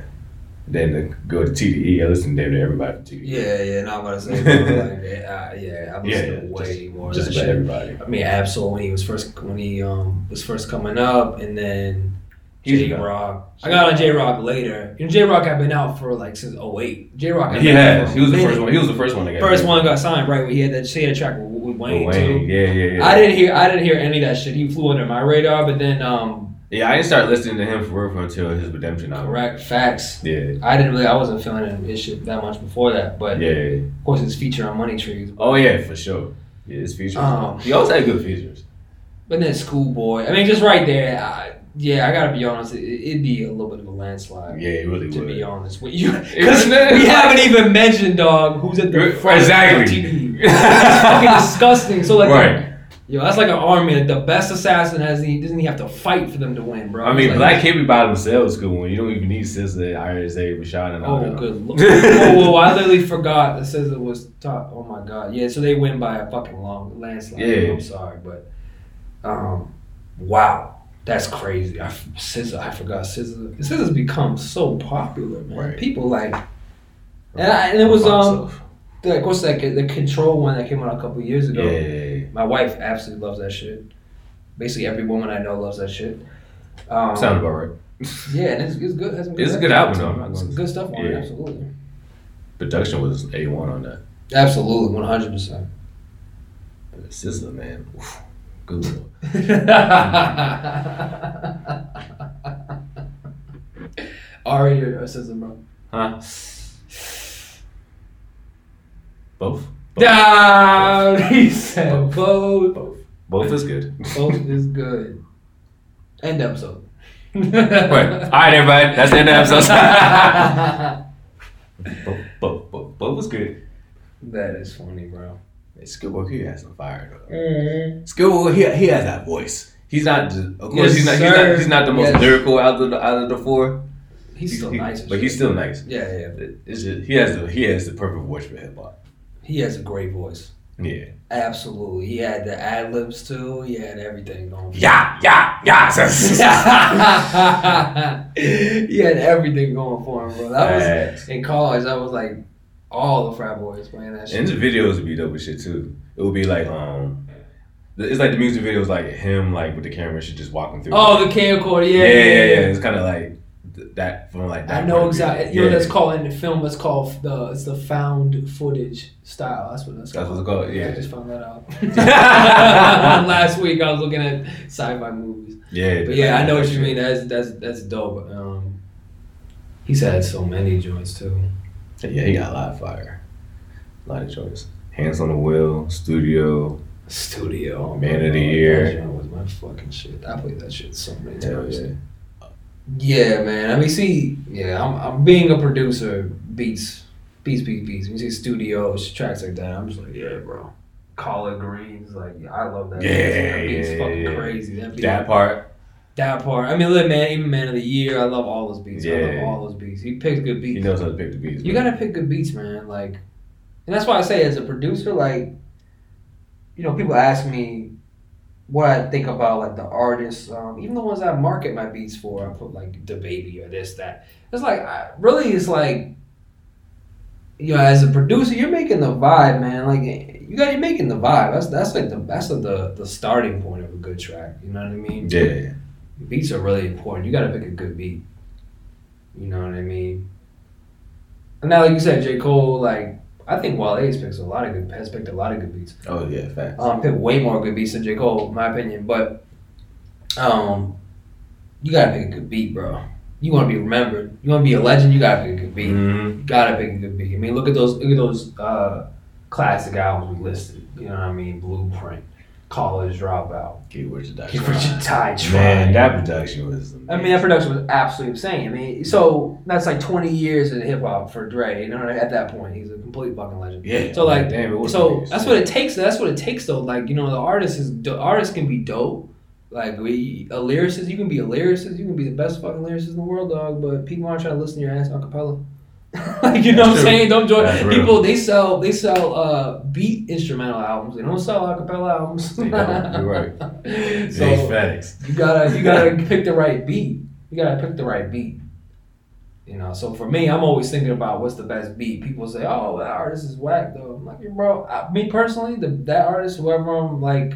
Then to go to TDE, I listen to everybody from TDE. yeah, yeah. No, I'm gonna say, [LAUGHS] like, yeah, I- yeah, I listen Yeah, to way more. Just about shit. everybody. I mean, Ab-Soul when he was first when he um was first coming up, and then Jay Rock. I got on Jay Rock later. You know, Jay Rock had been out for like since 08. Jay Rock. He has. He was the first one. He was the first one to get First one got signed right. He had that. He had a track with, with Wayne, Wayne. too. Yeah, yeah, yeah. I didn't hear. I didn't hear any of that shit. He flew under my radar, but then um, Yeah, I didn't start listening to him for real until his Redemption album. correct facts. Yeah. I didn't really. I wasn't feeling his shit that much before that, but Yeah. of course his feature on Money Trees. Oh yeah, for sure. Yeah, his features. Um, he always had good features. But then Schoolboy. I mean, just right there. I, yeah, I gotta be honest. It, it'd be a little bit of a landslide. Yeah, it really To would. be honest with you, [LAUGHS] because [LAUGHS] we haven't even mentioned dog who's at the front exactly. of the TV. It's fucking [LAUGHS] disgusting. So like, Right. Yo, that's like an army. Like, the best assassin has he doesn't he have to fight for them to win, bro? I mean, like- Black Hippy by themselves good one. You don't even need SZA, RSA, Rashad, and all Oh, good [LAUGHS] lord. oh, I literally forgot that it was top. Oh my god. Yeah, so they win by a fucking long landslide. Yeah. I'm sorry, but um, wow, that's crazy. I SZA, I forgot SZA. SZA's become so popular, man. Right. People like, and, I, and it was um, Myself. The, of course, like the Control one that came out a couple years ago. Yeah. My wife absolutely loves that shit. Basically, every woman I know loves that shit. Um, Sound about right. yeah, and it's, it's good. Has some It's a good album, though. I'm not Some good stuff on it, absolutely. Production was A1 on that. Absolutely, one hundred percent. But SZA, man. oof, Good one. [LAUGHS] Ari or SZA, bro? Huh? Both. Both. Down. He said both. Both. Both is good. Both is [LAUGHS] good. End episode. Right. All right, everybody. That's the end of the episode. both, both, both, both was good. that is funny, bro. Hey, Schoolboy, he has some fire though. Mm-hmm. Schoolboy, he, he has that voice. He's not, of course, Yes, he's not, he's sir. not, he's not the most Yes. lyrical out of the out of the four. He's still He- nice, but he's still nice. Yeah, yeah. It's just he has the he has the perfect voice for hip hop. He has a great voice. Yeah. Absolutely. He had the ad libs too. He had everything going. Yeah, yeah, yeah. [LAUGHS] [LAUGHS] he had everything going for him, bro. That was Facts. in college. That was like all the frat boys playing that shit. And the videos would be dope as shit too. It would be like um, it's like the music videos like him like with the camera, shit just walking through. Oh, the camcorder. yeah, Yeah, yeah, yeah, yeah. It's kind of like that from like that. I know exactly. You know, that's called in the film. It's called the it's the found footage style. That's what that's That's called. what it's called. I Yeah, just found that out [LAUGHS] [LAUGHS] last week. I was looking at sci-fi movies. yeah. But yeah, I know what you mean. That's that's that's dope. Um, he's had so many joints too. Yeah, he got a lot of fire, a lot of choice. Hands on the wheel, studio. Studio Man of the year. That was my fucking shit. I played that shit so many times. yeah. Yeah, man. I mean, see, yeah, I'm, I'm being a producer. Beats, beats, beats, beats. You see studios, tracks like that, I'm just like, yeah, bro. Collard greens, like I love that. Yeah, that beat's yeah, fucking yeah. crazy. That beat, That part. that part. I mean, look, man, even man of the year, I love all those beats. I Yeah. love all those beats. He picks good beats. He knows how to pick the beats. You man. gotta pick good beats, man. Like, and that's why I say, as a producer, like, you know, people ask me what I think about like the artists, um, even the ones I market my beats for. I put like the baby or this that. It's like I, really, it's like, you know, as a producer, you're making the vibe, man. Like you got to making the vibe. That's that's like the that's like the the starting point of a good track. You know what I mean? Yeah. Beats are really important. You got to pick a good beat. You know what I mean? And now, like you said, J. Cole, like, I think Wale has picked a lot of good, has picked a lot of good beats. Oh yeah, facts. Um, picked way more good beats than J. Cole, in my opinion. But, um, you gotta pick a good beat, bro. You want to be remembered. You want to be a legend. You gotta pick a good beat. Mhm. You gotta pick a good beat. I mean, look at those, look at those uh, classic albums we listed. You know what I mean? Blueprint, college dropout. Keith Richard Dye. Keith Richard Man, that production was. I mean, that production was absolutely insane. I mean, so that's like 20 years in hip hop for Dre. You know, at that point, he's a complete fucking legend. Yeah. So like, damn, it so amazing. that's what it takes. That's what it takes, though. Like, you know, the artist is the artist can be dope. Like we a lyricist, you can be a lyricist, you can be the best fucking lyricist in the world, dog. But people aren't trying to listen to your ass a cappella. [LAUGHS] like you know That's what I'm true. saying? Don't join people. They sell they sell uh beat instrumental albums. They don't sell a cappella albums. They don't. You're right. [LAUGHS] so you gotta you gotta pick the right beat. You gotta pick the right beat. You know, so for me, I'm always thinking about what's the best beat. People say, "Oh, that artist is whack," though. I'm like, bro, I, me personally, the that artist, whoever I'm like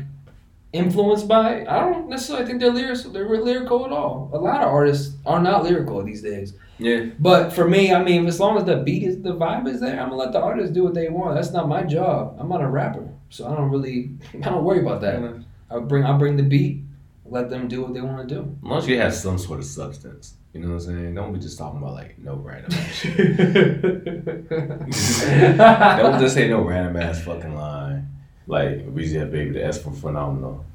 influenced by, I don't necessarily think they're lyrics. They're lyrical at all. A lot of artists are not lyrical these days. Yeah. But for me, I mean, as long as the beat is the vibe is there, I'm gonna let the artist do what they want. That's not my job. I'm not a rapper, so I don't really, [LAUGHS] I don't worry about that. I bring, I bring the beat, let them do what they want to do. As long as you have some sort of substance. You know what I'm saying? Don't be just talking about like no random ass shit. [LAUGHS] Don't just say no random ass fucking line. Like Weezy had baby the S for phenomenal.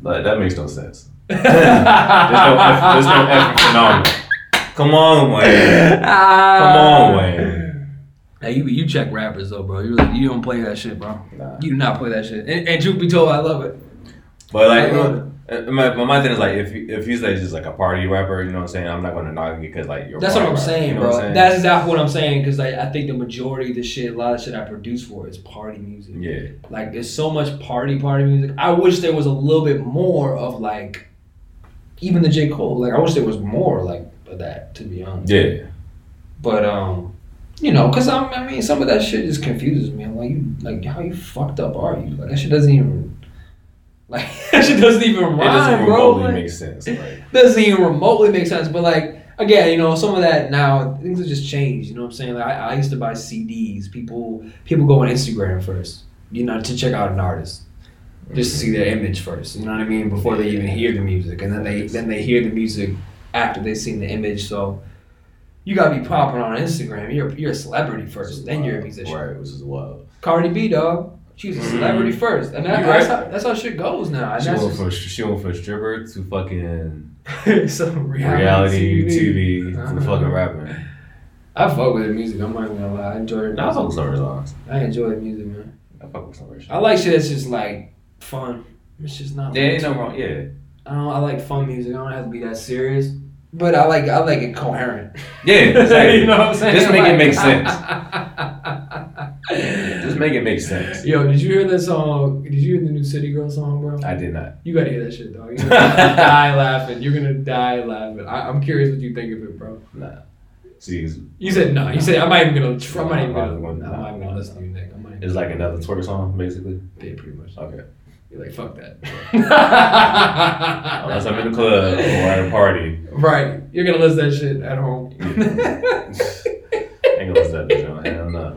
Like that makes no sense. [LAUGHS] There's no F, there's no F for phenomenal. Come on, Wayne. Come on, Wayne. Hey, you you check rappers though, bro. You really, you don't play that shit, bro. Nah. You do not play that shit. And, and truth be told, I love it. But like, I love uh, my, my my thing is like, if if he's like just like a party rapper, you know what I'm saying? I'm not gonna knock you because like you're. That's what I'm rapper, saying, you know bro. what I'm saying? That's exactly what I'm saying because I, I think the majority of the shit, a lot of shit I produce for is party music. yeah. Like there's so much party party music. I wish there was a little bit more of like, even the J Cole. Like I wish there was more like of that. To be honest. Yeah. But um, you know, cause I'm, I mean, some of that shit just confuses me. I'm like, you, like, how you fucked up are you? Like that shit doesn't even, [LAUGHS] like that shit doesn't even rhyme, It doesn't bro. remotely Like, make sense. Like, [LAUGHS] doesn't even remotely make sense. But like, again, you know, some of that now things have just changed. You know what I'm saying? Like I, I used to buy CDs. People people go on Instagram first, you know, to check out an artist. Just to see their image first, you know what I mean, before they even hear the music, and then they then they hear the music after they've seen the image. So you gotta be popping on Instagram. You're you're a celebrity first, then you're a musician. Right, which is wild. Cardi B, dog, she's a celebrity first, and that, that's, right. how, that's how shit goes now. She went from she went from stripper to fucking [LAUGHS] some reality, TV, Uh-huh. to fucking rapping. I fuck with the music. I'm not gonna lie. I enjoy it. Nah, I fuck with some songs. I enjoy the music, man. I fuck with some of. I like shit that's just like fun. It's just not. Like, ain't no wrong. Yeah, I don't. I like fun music. I don't have to be that serious. But I like. I like it coherent. yeah, [LAUGHS] exactly. you know what I'm saying? Just make it make sense. [LAUGHS] Just make it make sense. Yo, did you hear that song? Did you hear the new City Girl song, bro? I did not. You gotta hear that shit, dog. You're gonna [LAUGHS] die laughing. You're gonna die laughing. I, I'm curious what you think of it, bro. Nah. See, You said no. You said I'm not even gonna. Try, I'm not even gonna. I'm not even gonna- listen to you, Nick. I'm not even. it's like another twerk song, basically. Yeah, pretty much. Okay. You're like fuck that. Unless I'm in the club or at a party. Right. You're gonna listen to that shit at home. [LAUGHS] Ain't gonna listen to that bitch on. Hell no.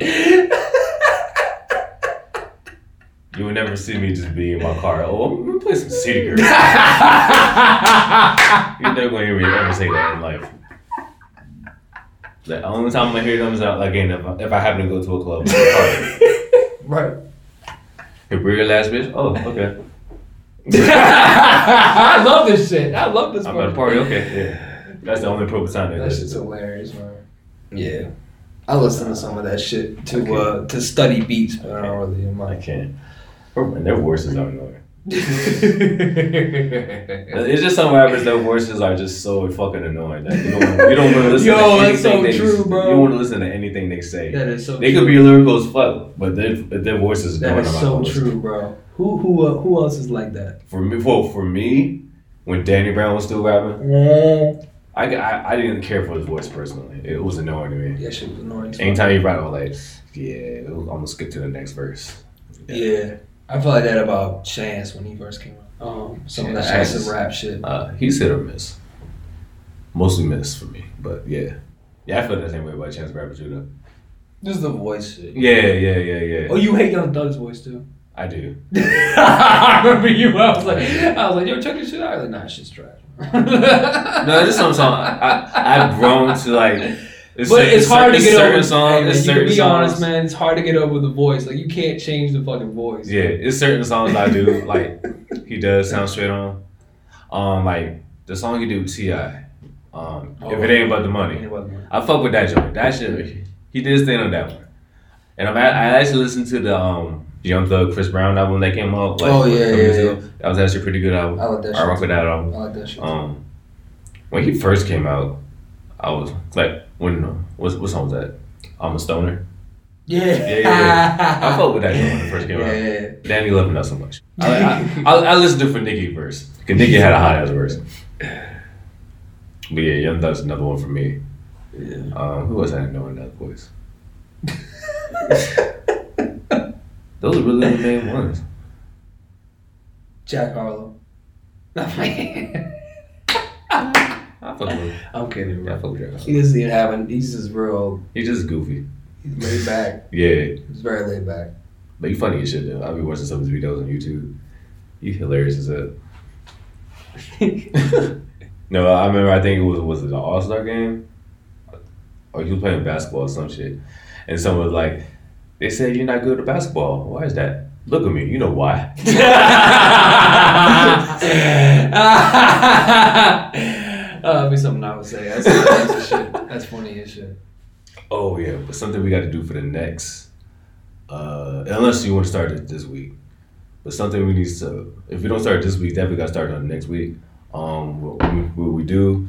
You would never see me just be in my car. Oh, I'm gonna play some City Girl. [LAUGHS] You're never gonna hear me ever say that in life. The only time I hear them is out again if I, if I happen to go to a club. or a party. right. Hey, bring your last bitch. Oh, okay. [LAUGHS] I love this shit. I love this I'm at a party. Okay, yeah. [LAUGHS] That's the only appropriate time. to That listen shit's to hilarious, man. Yeah. I listen to some of that shit to uh to study beats, but I don't really am I like can't. And their voices are annoying. It's just some rappers, their voices are just so fucking annoying that you don't, you don't want [LAUGHS] to listen Yo, to that's anything so they, true, bro. You don't want to listen to anything they say. that is so They true. could be lyrical as fuck, but their, their voices That is so true, bro. Who who uh, who else is like that? For me, well, for me, when Danny Brown was still rapping, I, I, I didn't care for his voice personally. It was annoying to me. Yeah, shit was annoying. Anytime he rap, I was like, yeah, I'm gonna skip to the next verse. Yeah, I feel like that about Chance when he first came out. Um, some of the Chance- acid rap shit. Uh, he's hit or miss. Mostly miss for me, but yeah. Yeah, I feel the same way about Chance the Rapper too, though. This is the voice shit. Yeah, yeah, yeah, yeah. Oh, you hate Young Thug's voice too. I do. [LAUGHS] I remember you. I was like, I was like, yo, check this shit out. I was like, nah, shit's trash. No, just some song. I, I I've grown to like. It's but cer- it's hard to get over. songs. Hey, it's you can be honest, man. It's hard to get over the voice. Like you can't change the fucking voice. Yeah, it's certain songs I do [LAUGHS] like. He does sound straight on. Um, like the song he do with Ti. Um, if it ain't about the money, I fuck with that joint. That shit, he did his thing on that one. And I'm, I actually listened to the um Young Thug Chris Brown album that came out. Like, Oh, yeah, yeah, yeah. That was actually a pretty good album. I like that I rock with that album. I like that shit. Um, when he first came out, I was like, when what what song was that? I'm a stoner. yeah. Yeah, yeah, [LAUGHS] I fuck with that when it first came out. Yeah. Danny Glover not so much. I, I, I, I listened to for Nicki verse. Cause Nicki had a hot ass verse. But yeah, Young Thug's another one for me. Yeah. Um, who else I didn't know in that voice? [LAUGHS] Those are really the main ones. Jack Harlow. [LAUGHS] I'm fuck with. kidding, Yeah, I fuck. He doesn't even have an. He's just real. He's just goofy. He's laid back. [LAUGHS] Yeah, He's very laid back. but he funny as shit though. I be watching some of his videos on YouTube. He hilarious as hell. [LAUGHS] No, I remember. I think it was was it an All Star game, or he was playing basketball or some shit, and someone was like, "They said you're not good at basketball. Why is that? Look at me. You know why." [LAUGHS] uh, that'd be something I would say. That's, that's shit. [LAUGHS] That's funny as shit. oh yeah, but something we got to do for the next, uh, unless you want to start it this week, but something we need to. If we don't start this week, definitely got to start on next week. Um, what we, what we do,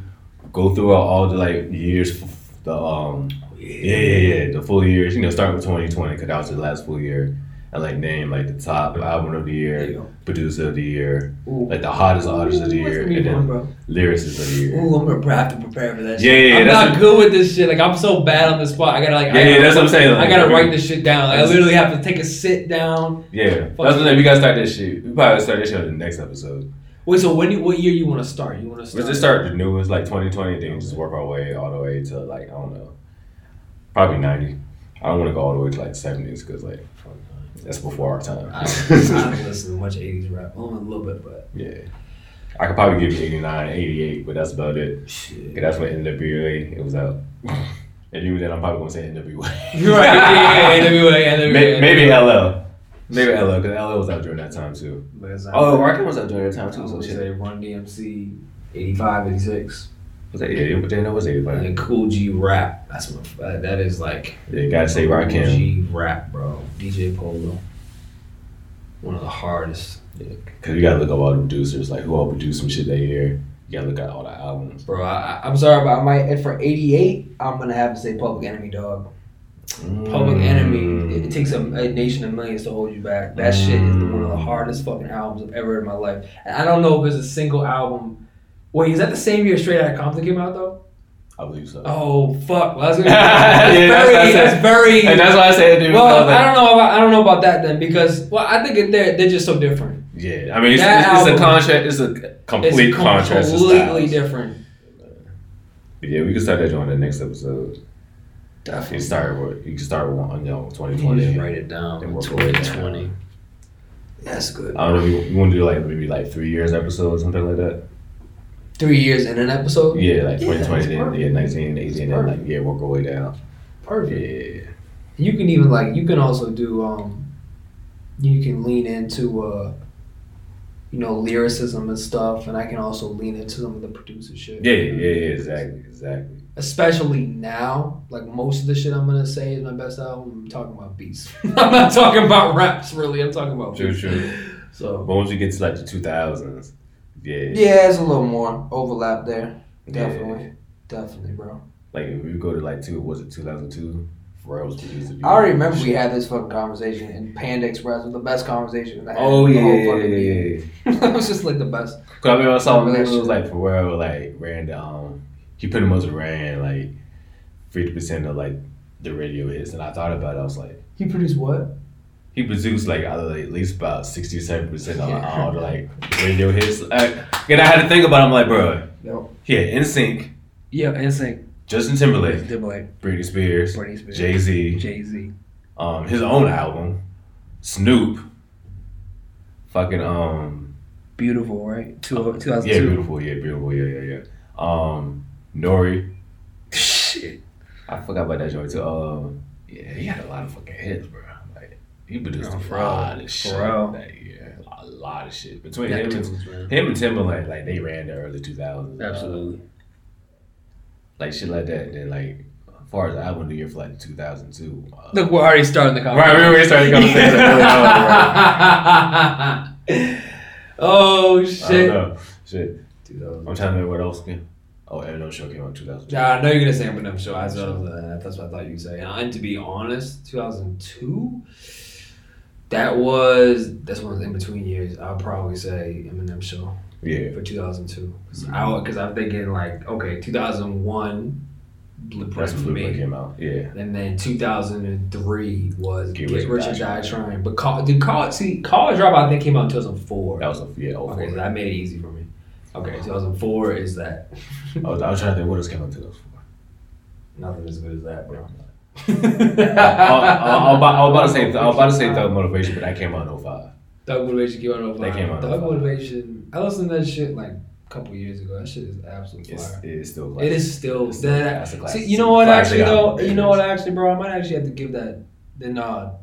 go through all the like years, the um, Yeah, yeah, yeah. The full years, you know, start with 2020 because that was the last full year, and like name like the top album of the year, producer of the year, Ooh. like the hottest artist of the year, that's gonna be and fun, then bro. lyricist of the year. Ooh, I'm gonna have to prepare for that. Yeah, shit. yeah, I'm not a- good with this shit. Like I'm so bad on the spot. I gotta like. Yeah, I yeah, gotta, that's what I'm saying. I gotta write this shit down. Like, I literally have to take a sit down. Yeah, that's what I'm saying. We gotta start this shit. We probably start this shit on the next episode. Wait, so when? You, what year you want to start? You want to Let's start? just start the newest, like 2020, then just work our way all the way to like I don't know, probably 90. I don't want to go all the way to like 70s because like that's before our time. I I don't listen to much '80s rap. Only a little bit, but Yeah. I could probably give you 89, 88, but that's about it. shit. 'Cause that's when NWA it was out. [LAUGHS] and even then, I'm probably gonna say NWA. [LAUGHS] You're right. Yeah, yeah, yeah, NWA, NWA, May- Maybe NWA. LL. Maybe LL, because LL was out during that time too. Oh, Rakim was out during that time I too. So would shit. say Run DMC, 85, 86. Was that, yeah, but then that was And 85. then Kool G Rap. That's my, that- that is like Yeah, you gotta say Rockin'. Cool Rakim. G rap, bro. DJ Polo. One of the hardest. Because you gotta look up all the producers, like who all produced some shit that year. You gotta look at all the albums. Bro, I, I'm sorry, but I might, and for 88, I'm to have to say Public Enemy, dog. Public Mm. Enemy, it, it takes a, a nation of millions to hold you back. That shit is one of the hardest fucking albums I've ever in my life. And I don't know if there's a single album. Wait, is that the same year Straight Outta Compton came out though? I believe so. Oh fuck! Well, that's, [LAUGHS] gonna, Yeah, that's that's very, what I said. that's very. and that's why I said it. well, I don't know. About, I don't know about that then because well, I think it- they're they're just so different. Yeah, I mean, it's, That it's, it's a album- contrast. It's a complete it's contrast. to completely styles. different. Yeah, we can start that joint in the next episode. You Definitely. can start with you can start with one, you know, twenty You twenty. write it down. Then work our way down. 2020. That's good. I don't know. if You, you want to do like maybe like three years episode or something like that? Three years in an episode. Yeah, like Yeah, twenty twenty, that's then perfect. yeah, nineteen, eighteen, and Perfect. like yeah, work our way down. Perfect. Yeah, You can even like you can also do um you can lean into uh you know lyricism and stuff and I can also lean into some of the producer shit. yeah, yeah, yeah, exactly, exactly. Especially now, like most of the shit I'm gonna say is my best album, I'm talking about beats. [LAUGHS] I'm not talking about raps really, I'm talking about True, beats. true. So But once you get to like the two thousands, yeah, Yeah, there's a little more overlap there. Definitely. Yeah. Definitely, bro. Like if we go to like two, was it two thousand two? Pharrell was produced. I already remember we had this fucking conversation and Panda Express was the best conversation I had. Oh the yeah, whole yeah, yeah, fucking yeah, [LAUGHS] [LAUGHS] it was just like the best. Cause I remember I saw it was like Pharrell like ran down. Um, he pretty much ran like fifty percent of like the radio hits, and I thought about it. I was like, He produced what? He produced like I know, at least about sixty seven percent of all the like radio hits. And I had to think about. it. I'm like, bro, No. he had NSYNC, Yeah, NSYNC. Justin Timberlake, Timberlake. Britney Spears, Britney Spears. Jay Z, Jay Z. um, his own album, Snoop, fucking um, Beautiful, right? Two, 2002. yeah, beautiful, yeah, beautiful, yeah, yeah, yeah. Um, Nori. [LAUGHS] Shit. I forgot about that joint too. Uh, yeah, he had a lot of fucking hits, bro. He produced Oh, a lot of shit. Like, yeah, a lot of shit between him and him and Timberlake. Like they ran the early two thousands. Absolutely. like shit like that. Then like as far as album of the year for like two thousand two. Uh, Look, we're already starting the conversation. right, we're already starting the conversation. [LAUGHS] oh I don't shit! know. Shit. I'm trying to remember what else came. Oh, Eminem show came out in 2002. Yeah, I know you're gonna say Eminem show. I thought that. That's what I thought you'd say. And to be honest, 2002. That was that's one of the in between years. I'll probably say Eminem show Yeah. for 2002. Cause I because I'm thinking like okay, 2001 Blueprint for me. came out. Yeah. And then 2003 was Get Get, Rich or Die Trying. But call, did college see College Dropout? I think came out in 2004. That was a yeah. Oh, okay, so that made it easy for me. Okay, 2004 is that. I was, I was trying to think what else came out in 2004. Nothing as good as that, bro. I, was about, I was about to say I was about to say Thug Motivation, but that came out in 05. Thug Motivation came out in 05. They came out Thug 05. Motivation. I listened to that shit like a couple years ago. That shit is absolutely It's, fire. it's still. It is still It's still- that. that's a See, classic. you know what? Classic Actually, though, you know what? Actually, bro, I might actually have to give that the nod.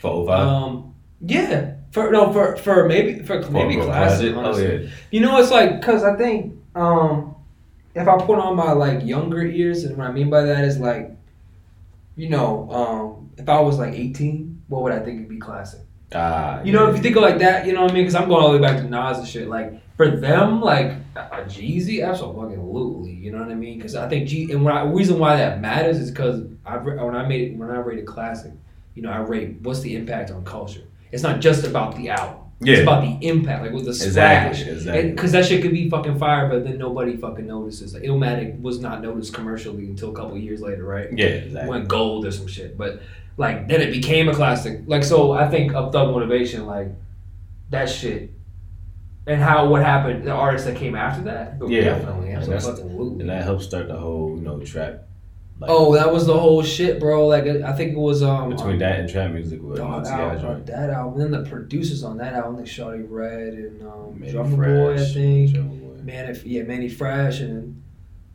For 05? Um, yeah, for no, for for maybe for For- maybe classic. Oh, yeah. You know, it's like because I think um, if I put on my like younger ears, and what I mean by that is like, you know, um, if I was like eighteen, what would I think would be classic? Ah, You know, yeah. if you think of like that, you know what I mean? Because I'm going all the way back to Nas and shit. Like for them, like a Jeezy, absolutely. You know what I mean? Because I think G and when I, reason why that matters is because I re- when I made it when I rated classic, you know, I rate what's the impact on culture. It's not just about the album. It's Yeah. about the impact, like with the Exactly, splash. exactly. Because that shit could be fucking fire, but then nobody fucking notices. Like Illmatic was not noticed commercially until a couple years later, right? Yeah, exactly. went gold or some shit. But like then it became a classic. Like so I think of Thug Motivation, like that shit. And how what happened, the artists that came after that? Yeah. Definitely, And and that helped start the whole, you know, trap. Like, oh, that was the whole shit, bro. Like I think it was um between that and trap music Dog T.I. album, joint. that album. Then the producers on that album, like Shawty Red and um, Drumma Boy, I think. Man, if, yeah, Mannie Fresh and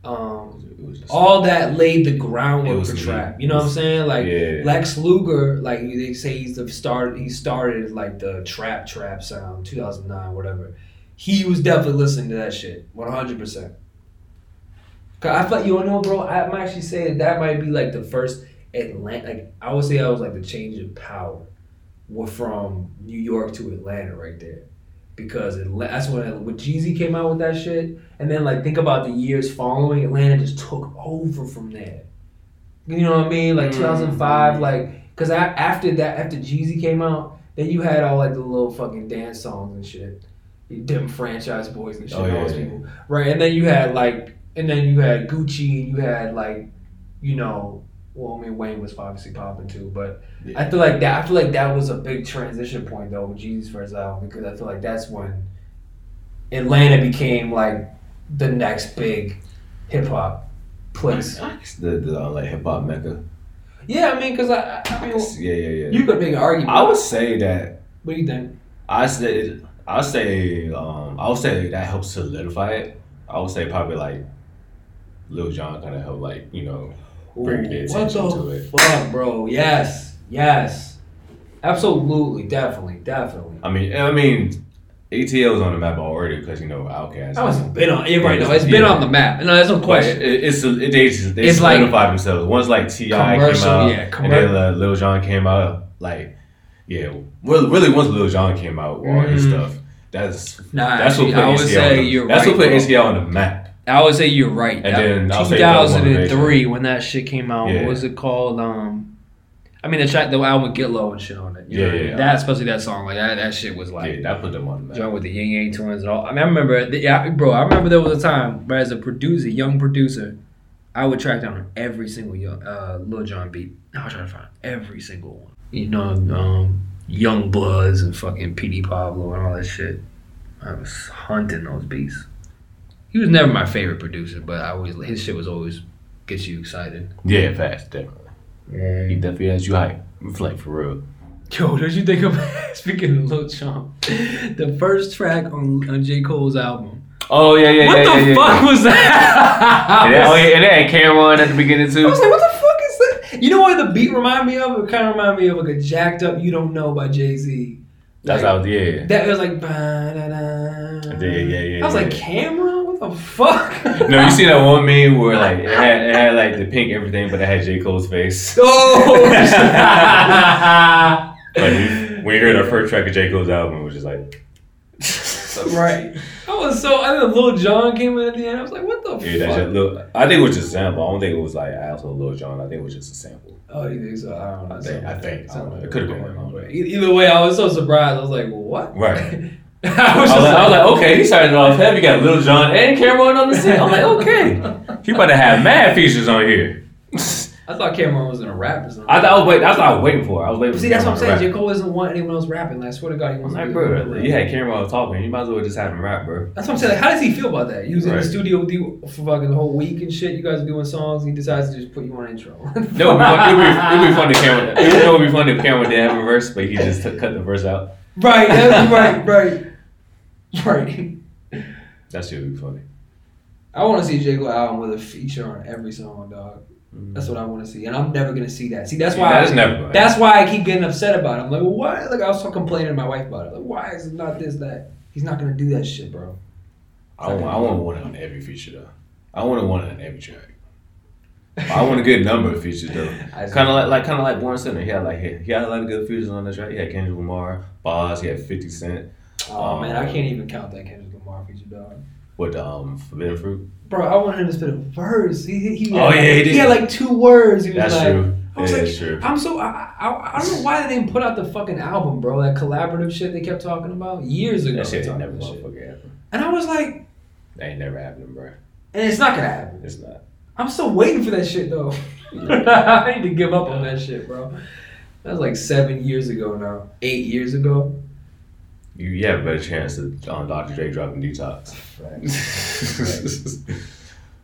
um, was all that laid the groundwork for trap. You know what I'm saying? Like yeah. Lex Luger, like they say he's the start. He started like the trap trap sound, 2009, whatever. He was definitely listening to that shit, 100. percent I thought you know, bro. I'm actually saying that might be like the first Atlanta. Like I would say I was like the change of power, were from New York to Atlanta right there, because Atla- that's when when Jeezy came out with that shit, and then like think about the years following, Atlanta just took over from there. You know what I mean? Like Mm. 2005, like because after that, after Jeezy came out, then you had all like the little fucking dance songs and shit, them franchise boys and shit, Oh, all those yeah. people, right? And then you had like, and then you had Gucci, and you had like, you know, well, I mean Wayne was obviously popping too, but Yeah. I feel like that. I feel like that was a big transition point though with Jeezy's first album because I feel like that's when Atlanta became like the next big hip hop place. the the uh, like hip hop mecca. Yeah, I mean, because I, I I mean, Yeah, yeah, yeah. you could make an argument. I would say that What do you think? I say I say um I would say that helps solidify it. I would say probably like Lil Jon kind of helped like you know bring the Ooh, attention what to the it. fuck, bro? Yes, yes, absolutely, definitely, definitely. I mean I mean ATL was on the map already because you know Outkast. That was been on. You're right. Yeah, No, it's been yeah. on the map. No, that's no question. it, it's it, they just they It's like solidified themselves. Once like T.I. came out, yeah, and then uh, Lil Jon came out, like yeah, really, really once Lil Jon came out, all his Mhm. stuff. That's Nah, that's actually, what put I would ATL say on you're That's right, what put bro. ATL on the map. I would say you're right. And That- then I'll say 2003 when that shit came out. Yeah. What was it called? Um, I mean the track, the album with Get Low and shit on it. You Yeah, know what I yeah, yeah. That especially that song, like that, that shit was like yeah, that put them on joint with the Ying Yang Twins and all. I mean, I remember, the, yeah, bro. I remember there was a time, where as a producer, young producer, I would track down every single young, uh, Lil Jon beat. I was trying to find every single one. You know, um, Young Bloods and fucking PD Pablo and all that shit. I was hunting those beats. He was never my favorite producer, but I always his shit was always gets you excited. Yeah, fast, definitely. Yeah. He definitely has you hype. Like for real. Yo, what did you think of [LAUGHS] speaking of Lil Jon? The first track on, on J. Cole's album Oh yeah, yeah, what yeah, What the yeah, yeah, fuck yeah. was that? And then, oh yeah, and then had Cam'ron at the beginning too. I was like, what the fuck is that? You know what the beat remind me of? It kind of remind me of like a jacked up "You Don't Know" by Jay Z. That's how, yeah. That was like. ba-da-da. Yeah, yeah, yeah, I was like, yeah. Cam'ron, what the fuck? [LAUGHS] No, you see that one meme where like it had, it had like the pink everything, but it had J Cole's face. [LAUGHS] Oh. [LAUGHS] Like we, when you heard our first track of J Cole's album, it was just like, right. I was so. I think Lil Jon came in at the end. I was like, what the yeah, fuck? just little. I think it was just a sample. I don't think it was like actual Lil Jon. I think it was just a sample. Oh, you think so? I don't know. I think- I think. I don't know. It could've been. I don't. E- Either way, I was so surprised. I was like, what? Right. I was, [LAUGHS] I was, just like, I was like, okay, he started off heavy. Got Lil Jon and Cam'ron on the scene. I'm like, okay, he about to have mad features on here. I thought Cam'ron was gonna rap or something. I thought I was waiting. That's what I was waiting for. I was waiting. See, that's what I'm saying. J. Cole doesn't want anyone else rapping. Like, I swear to God, he wants like, to be bro, you had Cam'ron talking. You might as well just have him rap, bro. That's what I'm saying. Like, how does he feel about that? He was in the studio with you for fucking the whole week and shit. You guys are doing songs. He decides to just put you on intro. [LAUGHS] No, it'd be, fun, it'd, be, it'd be funny if Cam'ron. It would be funny if Cam'ron did have a verse, but he just took, cut the verse out. right, that's right, right, [LAUGHS] right. That shit would be funny. I want to see J. Cole album with a feature on every song, dog. That's what I want to see, and I'm never gonna see that. See, that's why. That is I, never. That's why I keep getting upset about it. I'm like, well, why? Like I was complaining to my wife about it. Like, why is it not this that? He's not gonna do that shit, bro. I want. I want one on every feature though. I want one on every track. I want a good number of features though. [LAUGHS] Kind of like, like kind of like Born Sinner. He had like he had a lot of good features on this track. He had Kendrick Lamar, Bas. He had Fifty Cent. Oh man, I can't even count that Kendrick Lamar feature, dog. The um Forbidden Fruit. Bro, I want him to spit a verse. He, he, Oh, had, yeah, he did. he had like two words. He was That's like, true. I was Yeah, like, true. I'm so I, I I don't know why they didn't put out the fucking album, bro. That collaborative shit they kept talking about years ago. That shit they ain't never motherfucking. And I was like, That ain't never happening, bro. and it's not gonna happen. It's not. I'm still waiting for that shit though. [LAUGHS] [LAUGHS] I need to give up on that shit, bro. That was like seven years ago now. Eight years ago. You, you have a better chance of um, Dr. Dre dropping Detox. [LAUGHS]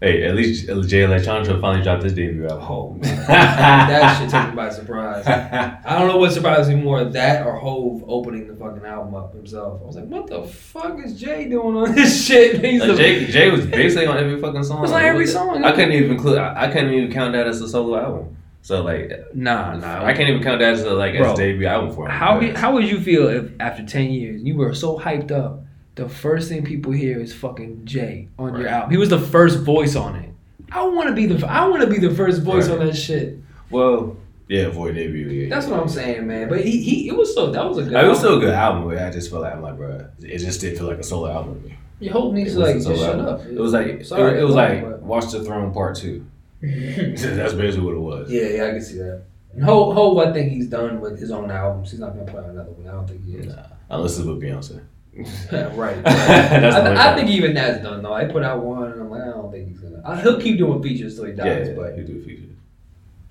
hey, at least Jay Electronica finally dropped his debut album. Oh man, that shit took me by surprise. I don't know what surprised me more, that or Hove opening the fucking album up himself. I was like, what the fuck is Jay doing on this [LAUGHS] shit? He's Like Jay, Jay was basically on every fucking song. It was on every song, I couldn't even include. I, I couldn't even count that as a solo album. So like, Nah, nah. I can't even count that as a, like Bro, as debut album for him. How because- how would you feel if after ten years you were so hyped up, the first thing people hear is fucking Jay on your album? He was the first voice on it. I want to be the I want to be the first voice Right. on that shit. Well, yeah, Void debut. Yeah, That's what I'm saying, man. But he, he it was so that was a good. Like, it was still a album. good album, but I just felt like I'm like, bro, it just didn't feel like a solo album to me. Your hope needs It to like just shut up. It was like Sorry, it, it was like Watch the Throne Part Two. [LAUGHS] That's basically what it was. Yeah, yeah, I can see that. And Ho, Ho, I think he's done with his own albums. He's not gonna put out another one. I don't think he is. Nah, unless it's with Beyonce. [LAUGHS] [LAUGHS] right. That's I, th- I think even that's done though. I put out one, and I'm like, I don't think he's gonna. I, he'll keep doing features till he dies, yeah, but you do features.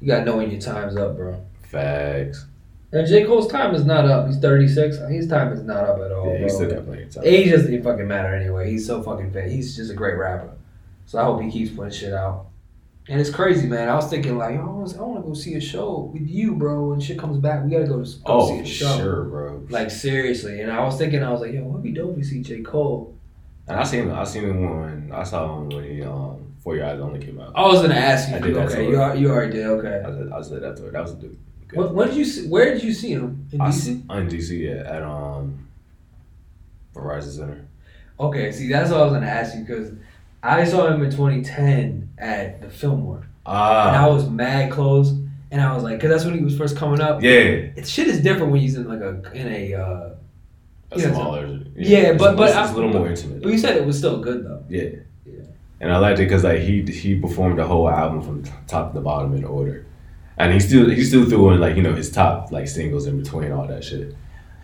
you gotta know when your time's up, bro. Facts. And J Cole's time is not up. He's 36. His time is not up at all. Yeah, he bro. still got plenty of time. Age doesn't even fucking matter anyway. He's so fucking fit. He's just a great rapper. So I hope he keeps putting shit out. And it's crazy, man. I was thinking like, I want to go see a show with you, bro. And shit comes back, we gotta go, to, go Oh, see a show. sure, bro. Like seriously. And I was thinking, I was like, yo, what'd be dope if we see J Cole? And I seen I seen him when I saw him when he um For Your Eyes Only came out. I was gonna ask you. I did okay, you, al- you already did. Okay. I said I said that to her. That was a dude. What, when did you see? Where did you see him? In I DC? see in DC yeah, at um Verizon Center. Okay, see, that's what I was gonna ask you because I saw him in 2010 at the Fillmore, and I Ah, was mad close, and I was like, because that's when he was first coming up. yeah, It, shit is different when he's in like a in a. Uh, a Yeah, smaller. yeah, it's- but- but it's, I- it's a little more intimate. but you said it was still good though. Yeah. Yeah. And I liked it because like he he performed the whole album from top to bottom in order, and he still he still threw in like you know his top like singles in between all that shit.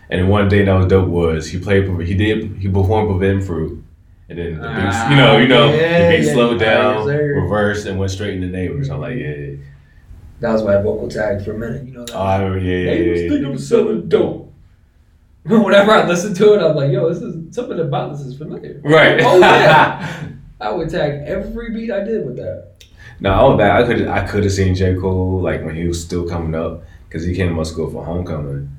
And then one thing that was dope was he played he did he performed Forbidden Fruit, and then the beats Ah, you know you know yeah, the beat yeah, slowed down, reversed, and went straight into neighbors. I'm like yeah, That was my vocal tag for a minute. You know that. oh yeah yeah They was yeah. thinking I'm selling dope. [LAUGHS] Whenever I listen to it, I'm like, yo, this is something about this is familiar. Right. Oh, yeah. [LAUGHS] I would tag every beat I did with that. No, I was bad. I could I could have seen J Cole like when he was still coming up because he came to my school for homecoming,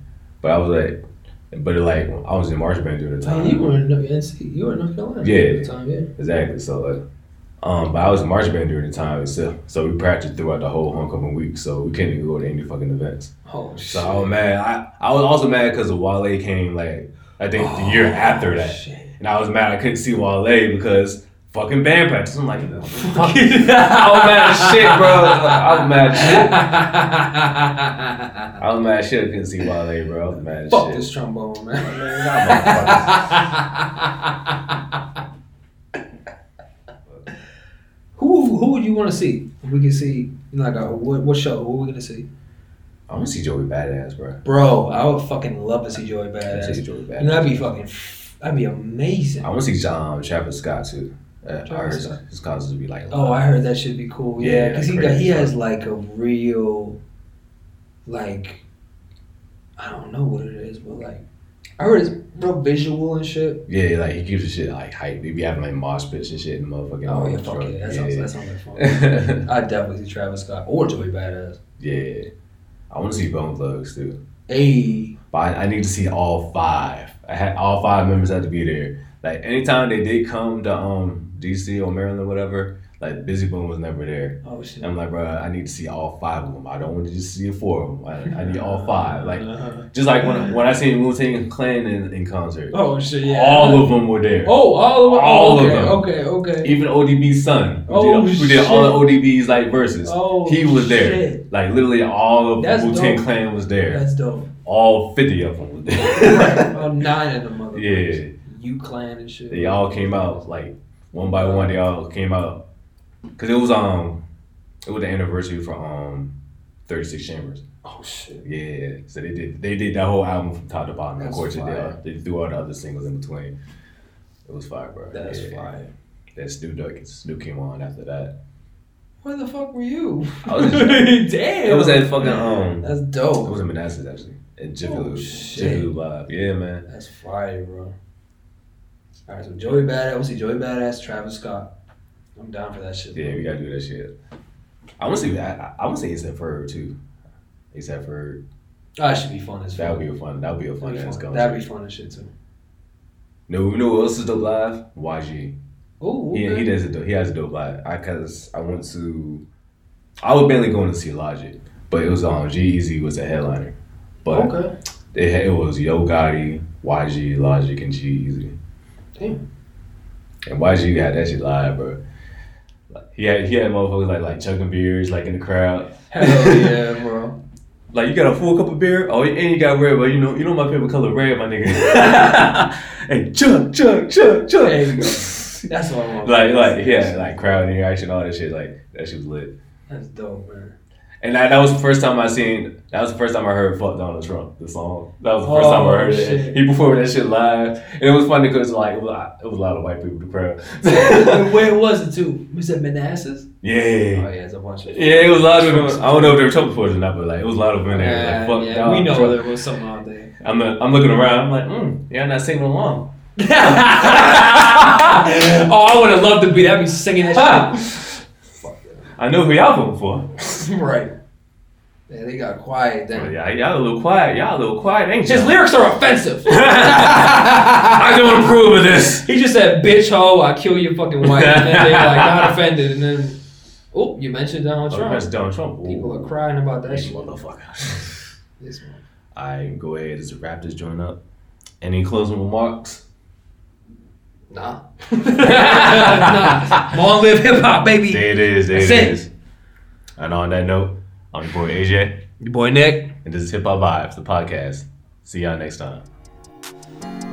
but I was like, But like I was in marching band during the time. Oh, you were in NC. You were in North Carolina. Yeah. The time, yeah. Exactly. So, like, um, but I was in marching band during the time. So, so we practiced throughout the whole homecoming week. So we couldn't even go to any fucking events. Oh shit. So I was mad. I, I was also mad because Wale came like I think the year Oh, after that, shit. and I was mad I couldn't see Wale because fucking band practice. I'm like, [LAUGHS] fuck. I I was mad as shit, bro. I was mad as shit. I was mad as shit. I couldn't see Wale, bro. I was mad as Fuck shit. this trombone, Man, man. who who would you want to see? If we can see like a, what, what show? Who are we gonna see? I want to see Joey Badass, bro. Bro, I would fucking love to see Joey to see Badass. Joey You know, Badass. that'd be fucking, that'd be amazing. I want to see John Travis Scott too. Uh, I heard his concerts would be like. Oh, I heard that should be cool. Yeah, Yeah, because he got he has like a real, like, I don't know what it is, but like, I heard it's real visual and shit. Yeah, like he keeps the shit like hype. He be having like mosh pits and shit in the motherfucking. Oh yeah, fuck yeah, that sounds that sounds like fun. [LAUGHS] I'd definitely see Travis Scott or Joey Badass. yeah. I want to see Bone Thugs too. Hey, But I, I need to see all five. I had all five members had to be there. Like anytime they did come to um DC or Maryland or whatever, like Bizzy Bone was never there. oh shit. I'm like, bro, I need to see all five of them. I don't want to just see four of them. I, I need all five. Like [LAUGHS] just like when when I seen Wu Tang Clan in, in concert, oh shit, yeah. all of them were there. Oh, all of them. All of okay, them. Okay, okay. Even ODB's son, who, Oh, did, who did all the ODB's like verses, Oh, he was there. shit. Like literally all of Wu Tang. Clan was there. That's dope. all fifty of them right. there. About nine of them [LAUGHS] yeah. You clan and shit. They all came out like one by one. They all came out because it was um it was the anniversary for um Thirty Six Chambers. Oh shit. Yeah, so they did they did that whole album from top to bottom. of That's course, they did, fire. they threw all the other singles in between. It was fire, bro. That's yeah. fire. Then Snoop Dogg, Snoop came on after that. Where the fuck were you? I was [LAUGHS] Damn. It was at fucking um. That's dope. It was in Manassas actually. At Jiffy Oh, Lube. shit. Jiffy Lube Live. Yeah, man. That's fire, bro. All right, so Joey Badass. We'll see Joey Badass, Travis Scott. I'm down for that shit. Yeah, bro. we gotta do that shit. I want to see. I, I want to see ASAP Ferg too. ASAP Ferg. That should be fun as That would be a fun. That would be a fun That'd be fun. That'd be fun as shit too. No, you know what else is dope live? YG. Oh, He, he does a dope, he has a dope live. I cause I went to. I was mainly going to see Logic, but it was um G-Eazy was the headliner. But Okay. it had, it was Yo Gotti, YG, Logic, and G-Eazy. Damn. And YG had that shit live, bro. He had he had motherfuckers like like chugging beers like in the crowd. Hell yeah, bro. [LAUGHS] Like you got a full cup of beer, oh, and you got red, but you know, you know my favorite color, red, my nigga. [LAUGHS] hey, chug, chug, chug, chug. There you go. That's what I want. Like, like, yeah, like crowd interaction, all that shit. Like that shit was lit. That's dope, man. And that, that was the first time I seen. That was the first time I heard "Fuck Donald Trump" the song. That was the first time I Oh, heard it. He performed that shit live, and it was funny because like it was, a lot- it was a lot of white people in the crowd. Where [LAUGHS] was it too? Was it Manassas? Yeah. Oh yeah, it's a bunch of. yeah, it was a lot of them. I don't know if they were Trump supporters or not, but like it was a lot of them in there. Yeah, like, fuck yeah, we know Trump. there was something out there. I'm, uh, I'm looking around. I'm like, mm, yeah, I'm not singing along. [LAUGHS] [LAUGHS] oh, I would have loved to be. That'd be singing that shit. I know who y'all voting for. [LAUGHS] right. Yeah, they got quiet then. yeah, y'all a little quiet. Y'all a little quiet, ain't His lyrics are offensive. [LAUGHS] I don't approve of this. he just said, "Bitch, hoe, I kill your fucking wife," and then they like not [LAUGHS] offended, and then, oh, you mentioned Donald Oh, Trump. that's Donald Trump. People are crying about that shit. motherfucker. This one. I go ahead as wrap this joint up. Any closing remarks? Nah. nah. Long live hip hop, baby. There it is. There That's it it. is. And on that note, I'm your boy AJ, Your boy Nick. and this is Hip Hop Vibes, the podcast. See y'all next time.